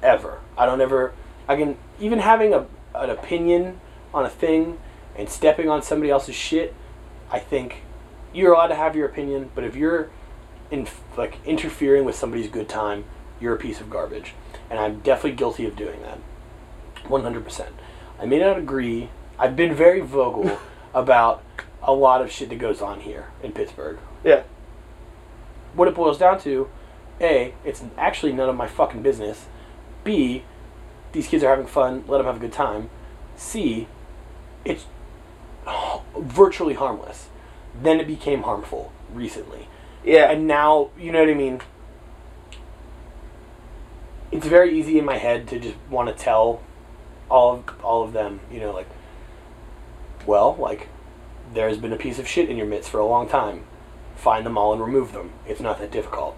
Ever. I don't ever. I can even having a an opinion on a thing and stepping on somebody else's shit. I think you're allowed to have your opinion, but if you're in like interfering with somebody's good time, you're a piece of garbage. And I'm definitely guilty of doing that. 100%. I may not agree. I've been very vocal about a lot of shit that goes on here in Pittsburgh. yeah What it boils down to, A, it's actually none of my fucking business. B, these kids are having fun, let them have a good time. C, it's virtually harmless. Then it became harmful recently yeah and now you know what I mean. It's very easy in my head to just want to tell all of all of them, you know, like, well, like, there's been a piece of shit in your midst for a long time. Find them all and remove them. It's not that difficult.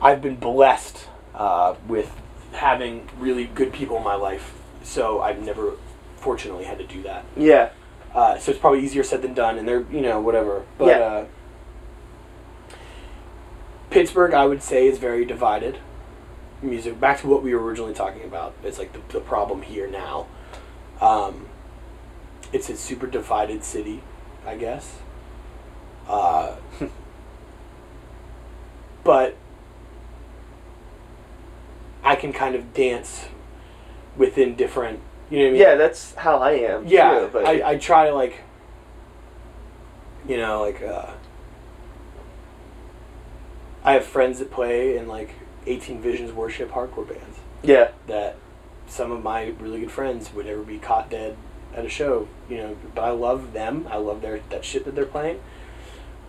I've been blessed uh, with having really good people in my life, so I've never, fortunately, had to do that. yeah Uh, so it's probably easier said than done, and they're you know whatever. But Yeah. uh, Pittsburgh, I would say, is very divided. Music. Back to what we were originally talking about. It's like the, the problem here now. Um, it's a super divided city, I guess. Uh, but I can kind of dance within different. You know what I mean? yeah that's how i am Yeah, too, but I, I try to like, you know, like uh, I have friends that play in like 18 Visions worship hardcore bands Yeah. that some of my really good friends would ever be caught dead at a show, you know. But I love them. I love their that shit that they're playing.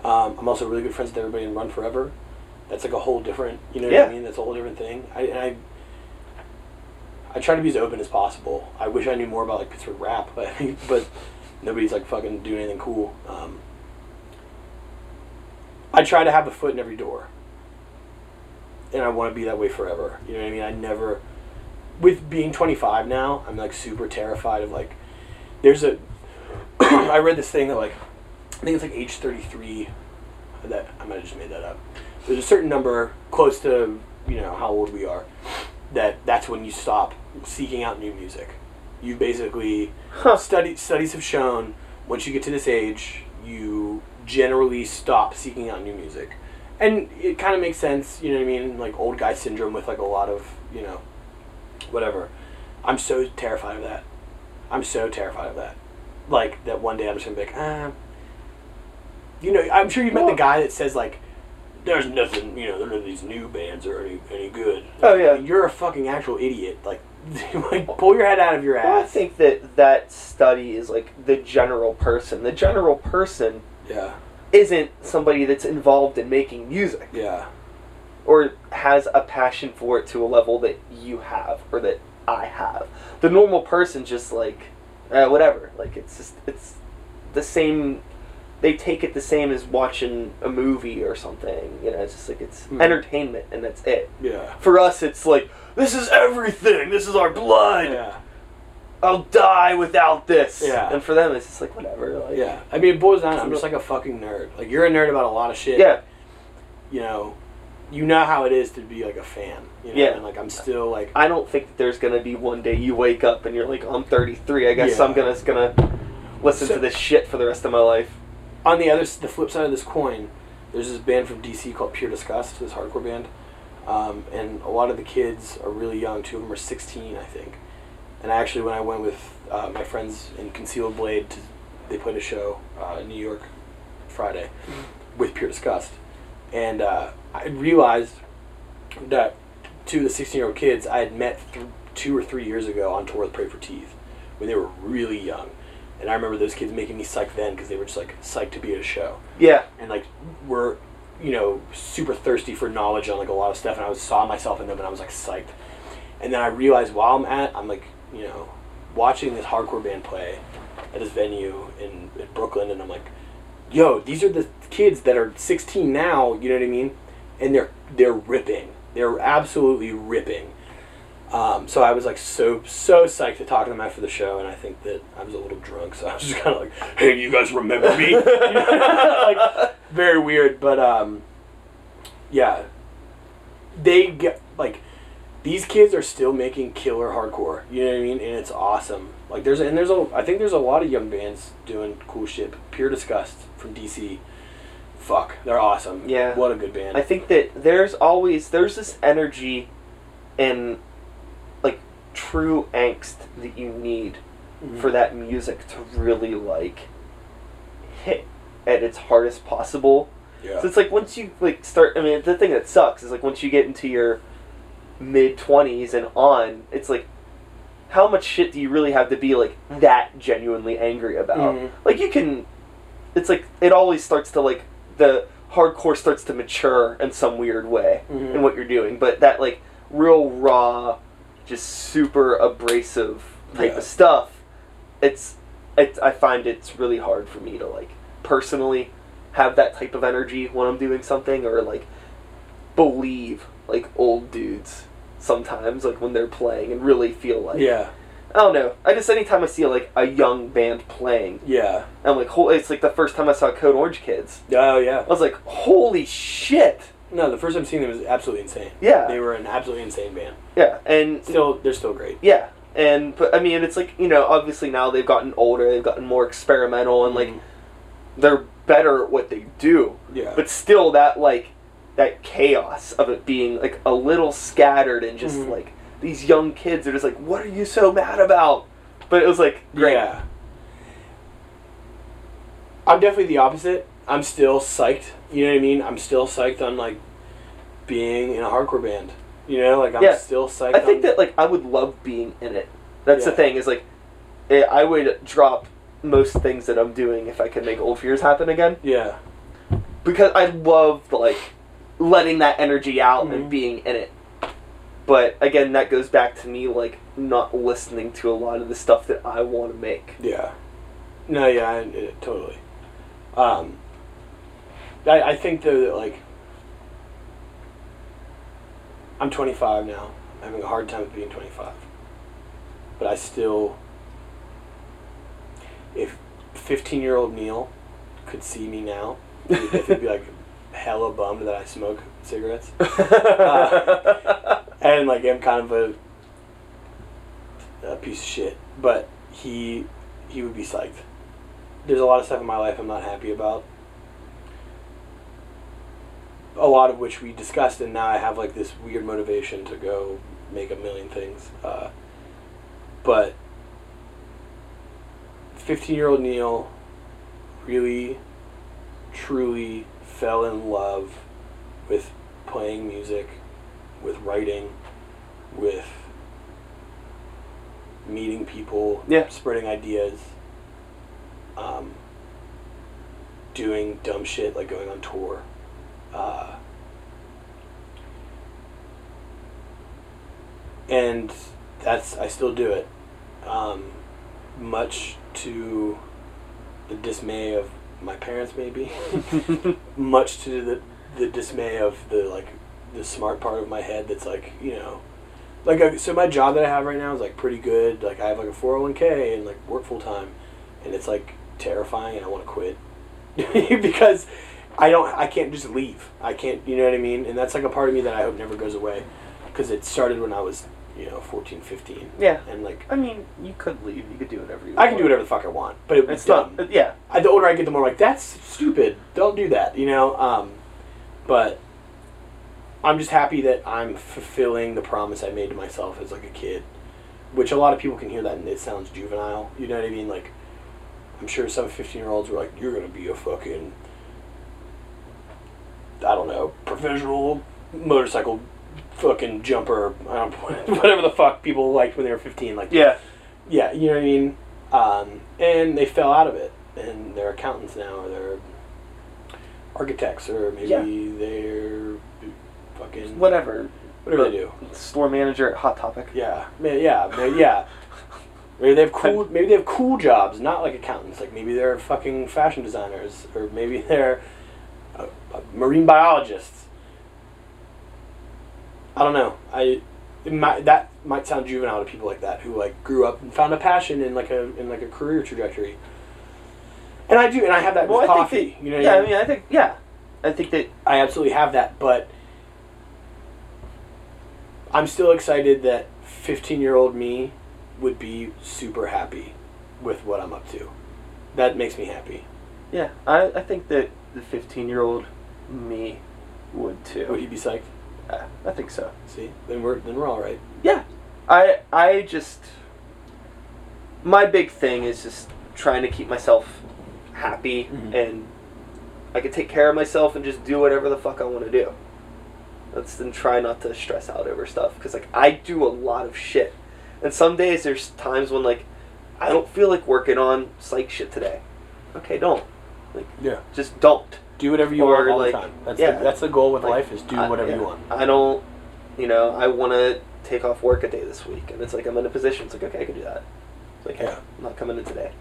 Um, I'm also really good friends with everybody in Run Forever. That's like a whole different, you know what I mean? That's a whole different thing. I, and I I try to be as open as possible. I wish I knew more about like Pittsburgh rap, but but nobody's like fucking doing anything cool. Um, I try to have a foot in every door, and I want to be that way forever. You know what I mean? I never, with being 25 now, I'm like super terrified of like. There's a, I read this thing that like, I think it's like age 33. That I might have just made that up. There's a certain number close to you know how old we are. That that's when you stop seeking out new music. You basically Huh. study studies have shown once you get to this age, you generally stop seeking out new music, and it kind of makes sense. You know what I mean? Like old guy syndrome with like a lot of you know, whatever. I'm so terrified of that. I'm so terrified of that. Like that one day I'm just gonna be like, ah. You know, I'm sure you've met the guy that says like, "There's nothing, you know, none of these new bands are any any good." Oh, yeah. you're a fucking actual idiot. Like, like pull your head out of your Well, I think that that study is like the general person. The general person Yeah, isn't somebody that's involved in making music yeah. or has a passion for it to a level that you have or that I have. The normal person just like uh, whatever. Like it's just it's the same. They take it the same as watching a movie or something. You know, it's just like it's Hmm. entertainment and that's it. Yeah. For us, it's like this is everything. This is our blood. Yeah. I'll die without this. Yeah. And for them, it's just like whatever. Like, Yeah. I mean, it boils down. I'm just like a fucking nerd. Like you're a nerd about a lot of shit. Yeah. You know, you know how it is to be like a fan. You know? Yeah. And like I'm still like. I don't think that there's gonna be one day you wake up and you're like, I'm 33. I guess Yeah. I'm gonna gonna listen So- to this shit for the rest of my life. On the other, the flip side of this coin, there's this band from DC called Pure Disgust. This hardcore band, um, and a lot of the kids are really young. Two of them are 16, I think. And actually, when I went with uh, my friends in Concealed Blade, to, they played a show uh, in New York Friday with Pure Disgust, and uh, I realized that two of the 16 year old kids I had met th- two or three years ago on tour with Pray for Teeth when they were really young. And I remember those kids making me psyched then because they were just like psyched to be at a show. Yeah. and like were you know super thirsty for knowledge on like a lot of stuff and I was saw myself in them and I was like psyched. And then I realized while I'm at I'm like you know watching this hardcore band play at this venue in, in Brooklyn and I'm like yo these are the kids that are 16 now you know what I mean? And they're they're ripping. They're absolutely ripping um, so I was like so so psyched to talk to them after the show, and I think that I was a little drunk, so I was just kind of like, "Hey, you guys remember me?" like very weird, but um, yeah, they get like these kids are still making killer hardcore. You know what I mean? And it's awesome. Like there's and there's a I think there's a lot of young bands doing cool shit. Pure Disgust from DC. Fuck, they're awesome. Yeah. what a good band. I think that there's always there's this energy and like true angst that you need Mhm. for that music to really like hit at its hardest possible. yeah. So it's like once you like start. I mean, the thing that sucks is like once you get into your mid twenties and on, it's like how much shit do you really have to be like that genuinely angry about? Mhm. Like you can. It's like it always starts to like the hardcore starts to mature in some weird way Mhm. in what you're doing, but that like real raw, just super abrasive type Yeah. of stuff. It's, it's I find it's really hard for me to like personally have that type of energy when I'm doing something or like believe like old dudes sometimes like when they're playing and really feel like yeah, I don't know. I just anytime I see like a young band playing, yeah. I'm like, hol- it's like the first time I saw Code Orange Kids. Oh yeah. I was like, holy shit! No, the first time seeing them was absolutely insane. Yeah. They were an absolutely insane band. Yeah, and Still, they're still great. yeah, and but I mean, it's like you know, obviously now they've gotten older, they've gotten more experimental, and like Mhm. they're better at what they do. yeah, But still, that like that chaos of it being like a little scattered and just Mhm. like these young kids are just like, what are you so mad about? But it was like great. yeah. I'm definitely the opposite. I'm still psyched. You know what I mean? I'm still psyched on like being in a hardcore band. You know, like I'm Yeah. still psyched. I think on- that like I would love being in it. That's the thing is like, eh, I would drop most things that I'm doing if I could make old fears happen again Yeah. because I love like letting that energy out Mhm. and being in it. But again, that goes back to me like not listening to a lot of the stuff that I want to make. Yeah. No, yeah, I, it, totally. Um, I, I think though that like I'm 25 now. I'm having a hard time being 25, but I still, if 15 year old Neil could see me now, he'd be like hella bummed that I smoke cigarettes uh, and like I'm kind of a, a piece of shit. But he he would be psyched. There's a lot of stuff in my life I'm not happy about. A lot of which we discussed, and now I have like this weird motivation to go make a million things. Uh, but 15 year old Neil really, truly fell in love with playing music, with writing, with meeting people, Yeah. spreading ideas, um, doing dumb shit like going on tour. Uh, and that's I still do it, um, much to the dismay of my parents, maybe, much to the the dismay of the like the smart part of my head that's like you know like so my job that I have right now is like pretty good. Like I have like a 401k and like work full time and it's like terrifying and I want to quit. Because I don't I can't just leave I can't you know what I mean and that's like a part of me that I hope never goes away because it started when I was you know 14 15 yeah. and like I mean, you could leave. You could do whatever you want. I want. can do whatever the fuck I want but it, It's it's dumb not. Yeah. I, the older I get, the more I'm like that's stupid. Don't do that, you know. Um, but I'm just happy that I'm fulfilling the promise I made to myself as like a kid, which a lot of people can hear that and it sounds juvenile. You know what I mean? Like, I'm sure some 15 year olds were like, "You're gonna be a fucking, I don't know, provisional motorcycle." Fucking jumper, I don't, whatever the fuck people liked when they were 15. Like, Yeah. yeah, you know what I mean. Um, and they fell out of it, and they're accountants now, or they're architects, or maybe Yeah. they're fucking Whatever. whatever But- they do. Store manager at Hot Topic. Yeah, yeah, yeah. Maybe they have cool. Maybe they have cool jobs, not like accountants. Like maybe they're fucking fashion designers, or maybe they're uh, marine biologists. I don't know. I it might, that might sound juvenile to people like that who like grew up and found a passion in like a in like a career trajectory. And I do, and I have that Well, with I coffee. think that, you know, yeah, I mean, I think, yeah, I think that, I absolutely have that, but I'm still excited that 15 year old me would be super happy with what I'm up to. That makes me happy. yeah, I, I think that the 15 year old me would too. Would he be psyched? Yeah, I think so. See, then we're then we're all right. Yeah, I I just my big thing is just trying to keep myself happy Mhm. and I can take care of myself and just do whatever the fuck I want to do. Let's then try not to stress out over stuff because like I do a lot of shit, and some days there's times when like I don't feel like working on psych shit today. Okay, don't Yeah. just don't. Do whatever you Or, want all like, the time. That's yeah. the, that's the goal with Like, life is do I- whatever yeah. you want. I don't, you know, I want to take off work a day this week, and it's like I'm in a position. It's like okay, I can do that. It's like hey, Yeah. I'm not coming in today.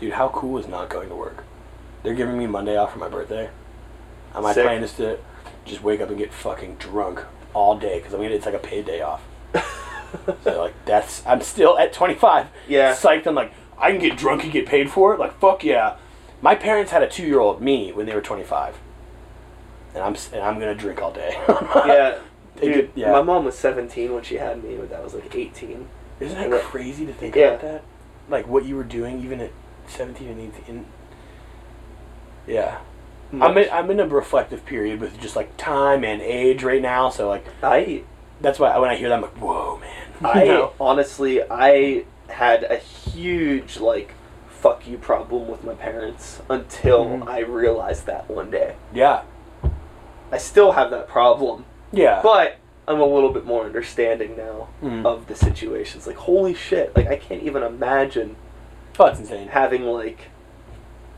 Dude, how cool is not going to work? They're giving me Monday off for my birthday. And my Sick. plan is to just wake up and get fucking drunk all day because I mean it's like a paid day off. So like that's I'm still at 25. Yeah. Psyched. I'm like I can get drunk and get paid for it. Like fuck yeah. My parents had a two year old me when they were 25, and I'm and I'm gonna drink all day. yeah, dude. yeah. My mom was 17 when she had me, but that was like 18. Isn't that crazy to think Yeah. about that? Like what you were doing even at 17 and 18. Yeah. I'm in, I'm in a reflective period with just like time and age right now, so like I, that's why when I hear that I'm like, whoa, man. I know? honestly, I had a huge like fuck you problem with my parents until Mhm. I realized that one day. yeah, I still have that problem, yeah, but I'm a little bit more understanding now Mm. of the situations. Like holy shit! Like I can't even imagine Oh, that's insane. having like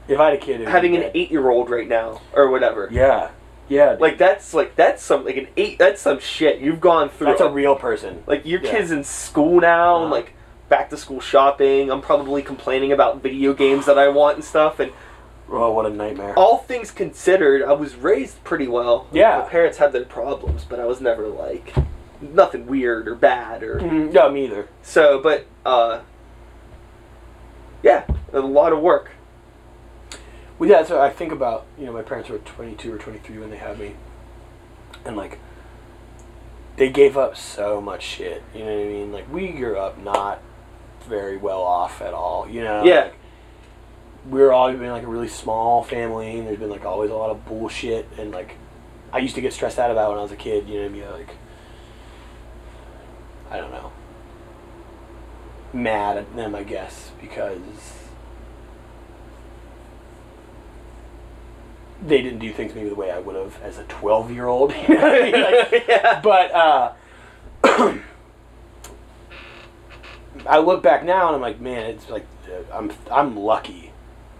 If I had a kid, having an eight year old right now or whatever. Yeah, yeah. dude. Like that's like that's some like an eight. That's some shit you've gone through. that's a real person. Like your Yeah. kid's in school now, Uh-huh. like back to school shopping. I'm probably complaining about video games that I want and stuff. And Oh, what a nightmare. all things considered, I was raised pretty well. Yeah. my parents had their problems, but I was never like nothing weird or bad or Mm, no, me either. so. But uh, yeah, a lot of work. Well, yeah, so I think about you know my parents were 22 or 23 when they had me, and like they gave up so much shit. You know what I mean? Like we grew up not very well off at all. You know? Yeah. Like, we are always been like a really small family, and there's been like always a lot of bullshit, and like I used to get stressed out about when I was a kid. You know what I mean? Like I don't know, mad at them, I guess, because they didn't do things maybe the way I would have as a 12 year old. You know I mean? Like, yeah. but uh, I look back now and I'm like, man, it's like uh, I'm I'm lucky.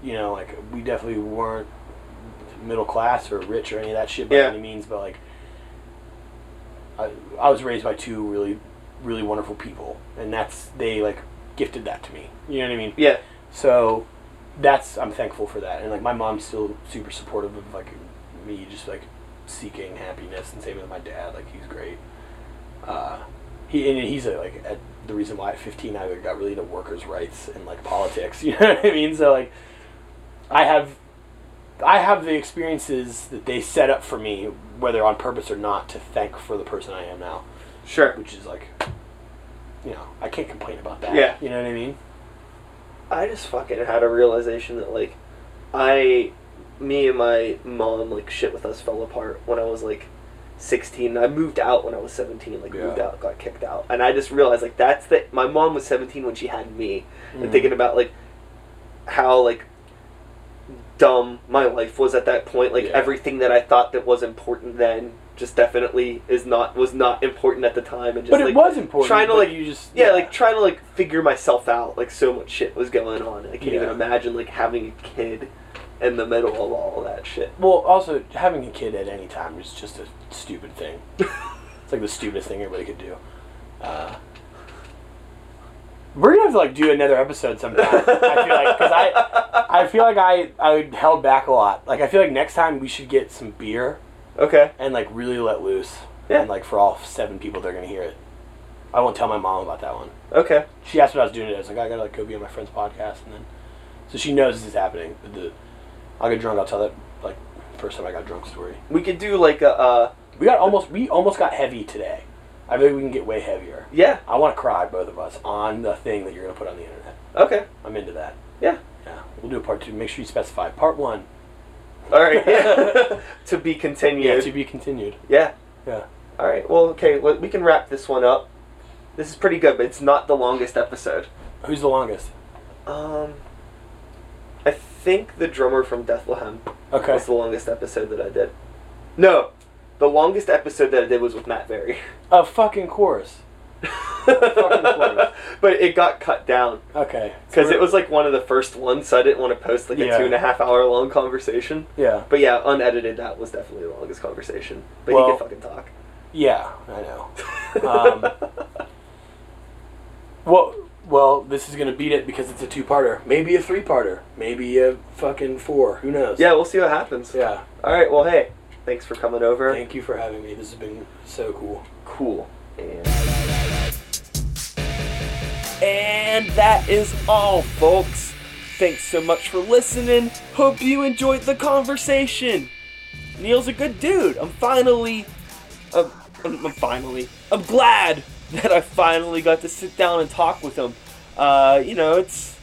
You know, like we definitely weren't middle class or rich or any of that shit by Yeah. any means, but like I, I was raised by two really really wonderful people, and that's they like gifted that to me. You know what I mean? yeah. So that's I'm thankful for that, and like my mom's still super supportive of like me just like seeking happiness, and same with my dad. Like he's great. Uh, he and he's a, like at the reason why at 15 I got really into workers' rights and like politics. You know what I mean? So like I have I have the experiences that they set up for me, whether on purpose or not, to thank for the person I am now, Sure. which is like. You know, I can't complain about that. Yeah. You know what I mean? I just fucking had a realization that like I me and my mom like shit with us fell apart when I was like 16. I moved out when I was 17, like moved out, got kicked out. And I just realized like that's the my mom was 17 when she had me. And Mhm. thinking about like how like dumb my life was at that point, like Yeah. everything that I thought that was important then just definitely is not was not important at the time and just But like it was important. trying to, like- you just yeah, like trying to like figure myself out. Like so much shit was going on. I can't even imagine like having a kid in the middle of all that shit. well, also having a kid at any time is just a stupid thing. it's like the stupidest thing everybody could do. Uh, we're gonna have to like do another episode sometime. I feel like because I, I feel like I I held back a lot. Like I feel like next time we should get some beer Okay. and like really let loose. Yeah. And like for all seven people, they're gonna hear it. I won't tell my mom about that one. Okay. She asked what I was doing today. I was like, I gotta like go be on my friend's podcast, and then so she knows this is happening. But the I'll get drunk. I'll tell that like first time I got drunk story. We could do like a uh We got almost we almost got heavy today. I think we can get way heavier. yeah. I want to cry, both of us, on the thing that you're gonna put on the internet. Okay. I'm into that. Yeah. Yeah, we'll do a part two. Make sure you specify part one. All right. Yeah. to be continued. Yeah, to be continued. Yeah. Yeah. All right. Well, okay. We can wrap this one up. This is pretty good, but it's not the longest episode. Who's the longest? Um, think the drummer from Bethlehem Okay. was the longest episode that I did. No, the longest episode that I did was with Matt Berry. A fucking chorus. course. but it got cut down Okay. because it was like one of the first ones, so I didn't want to post like a Yeah. two and a half hour long conversation. Yeah. But yeah, unedited, that was definitely the longest conversation. But Well- he could fucking talk. Yeah, I know. Um, Well, well, this is gonna beat it because it's a two-parter. Maybe a three-parter. Maybe a fucking four. Who knows? yeah, we'll see what happens. Yeah. All right. Well, hey, thanks for coming over. Thank you for having me. This has been so cool. cool. And and that is all, folks. Thanks so much for listening. Hope you enjoyed the conversation. Neil's a good dude. I'm finally, I'm, I'm finally, I'm glad that I finally got to sit down and talk with him. Uh, you know, it's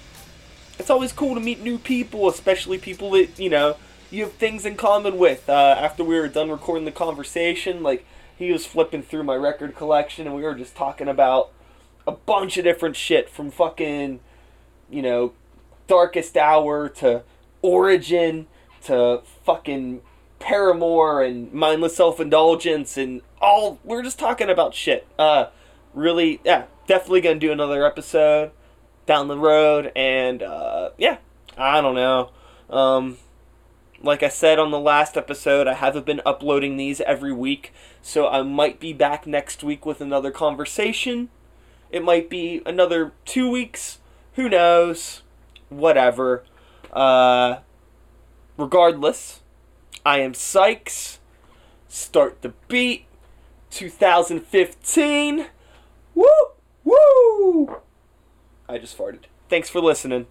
it's always cool to meet new people, especially people that you know you have things in common with. Uh, after we were done recording the conversation, like he was flipping through my record collection, and we were just talking about a bunch of different shit from fucking, you know, Darkest Hour to Origin to fucking Paramore and mindless self indulgence and all. We're just talking about shit. Uh, really, yeah, definitely gonna do another episode down the road, and uh, yeah, I don't know. Um, like I said on the last episode, I haven't been uploading these every week, so I might be back next week with another conversation. It might be another two weeks. Who knows? Whatever. Uh, regardless, I am Sykes. Start the beat. 2015. Woo! Woo! I just farted. Thanks for listening.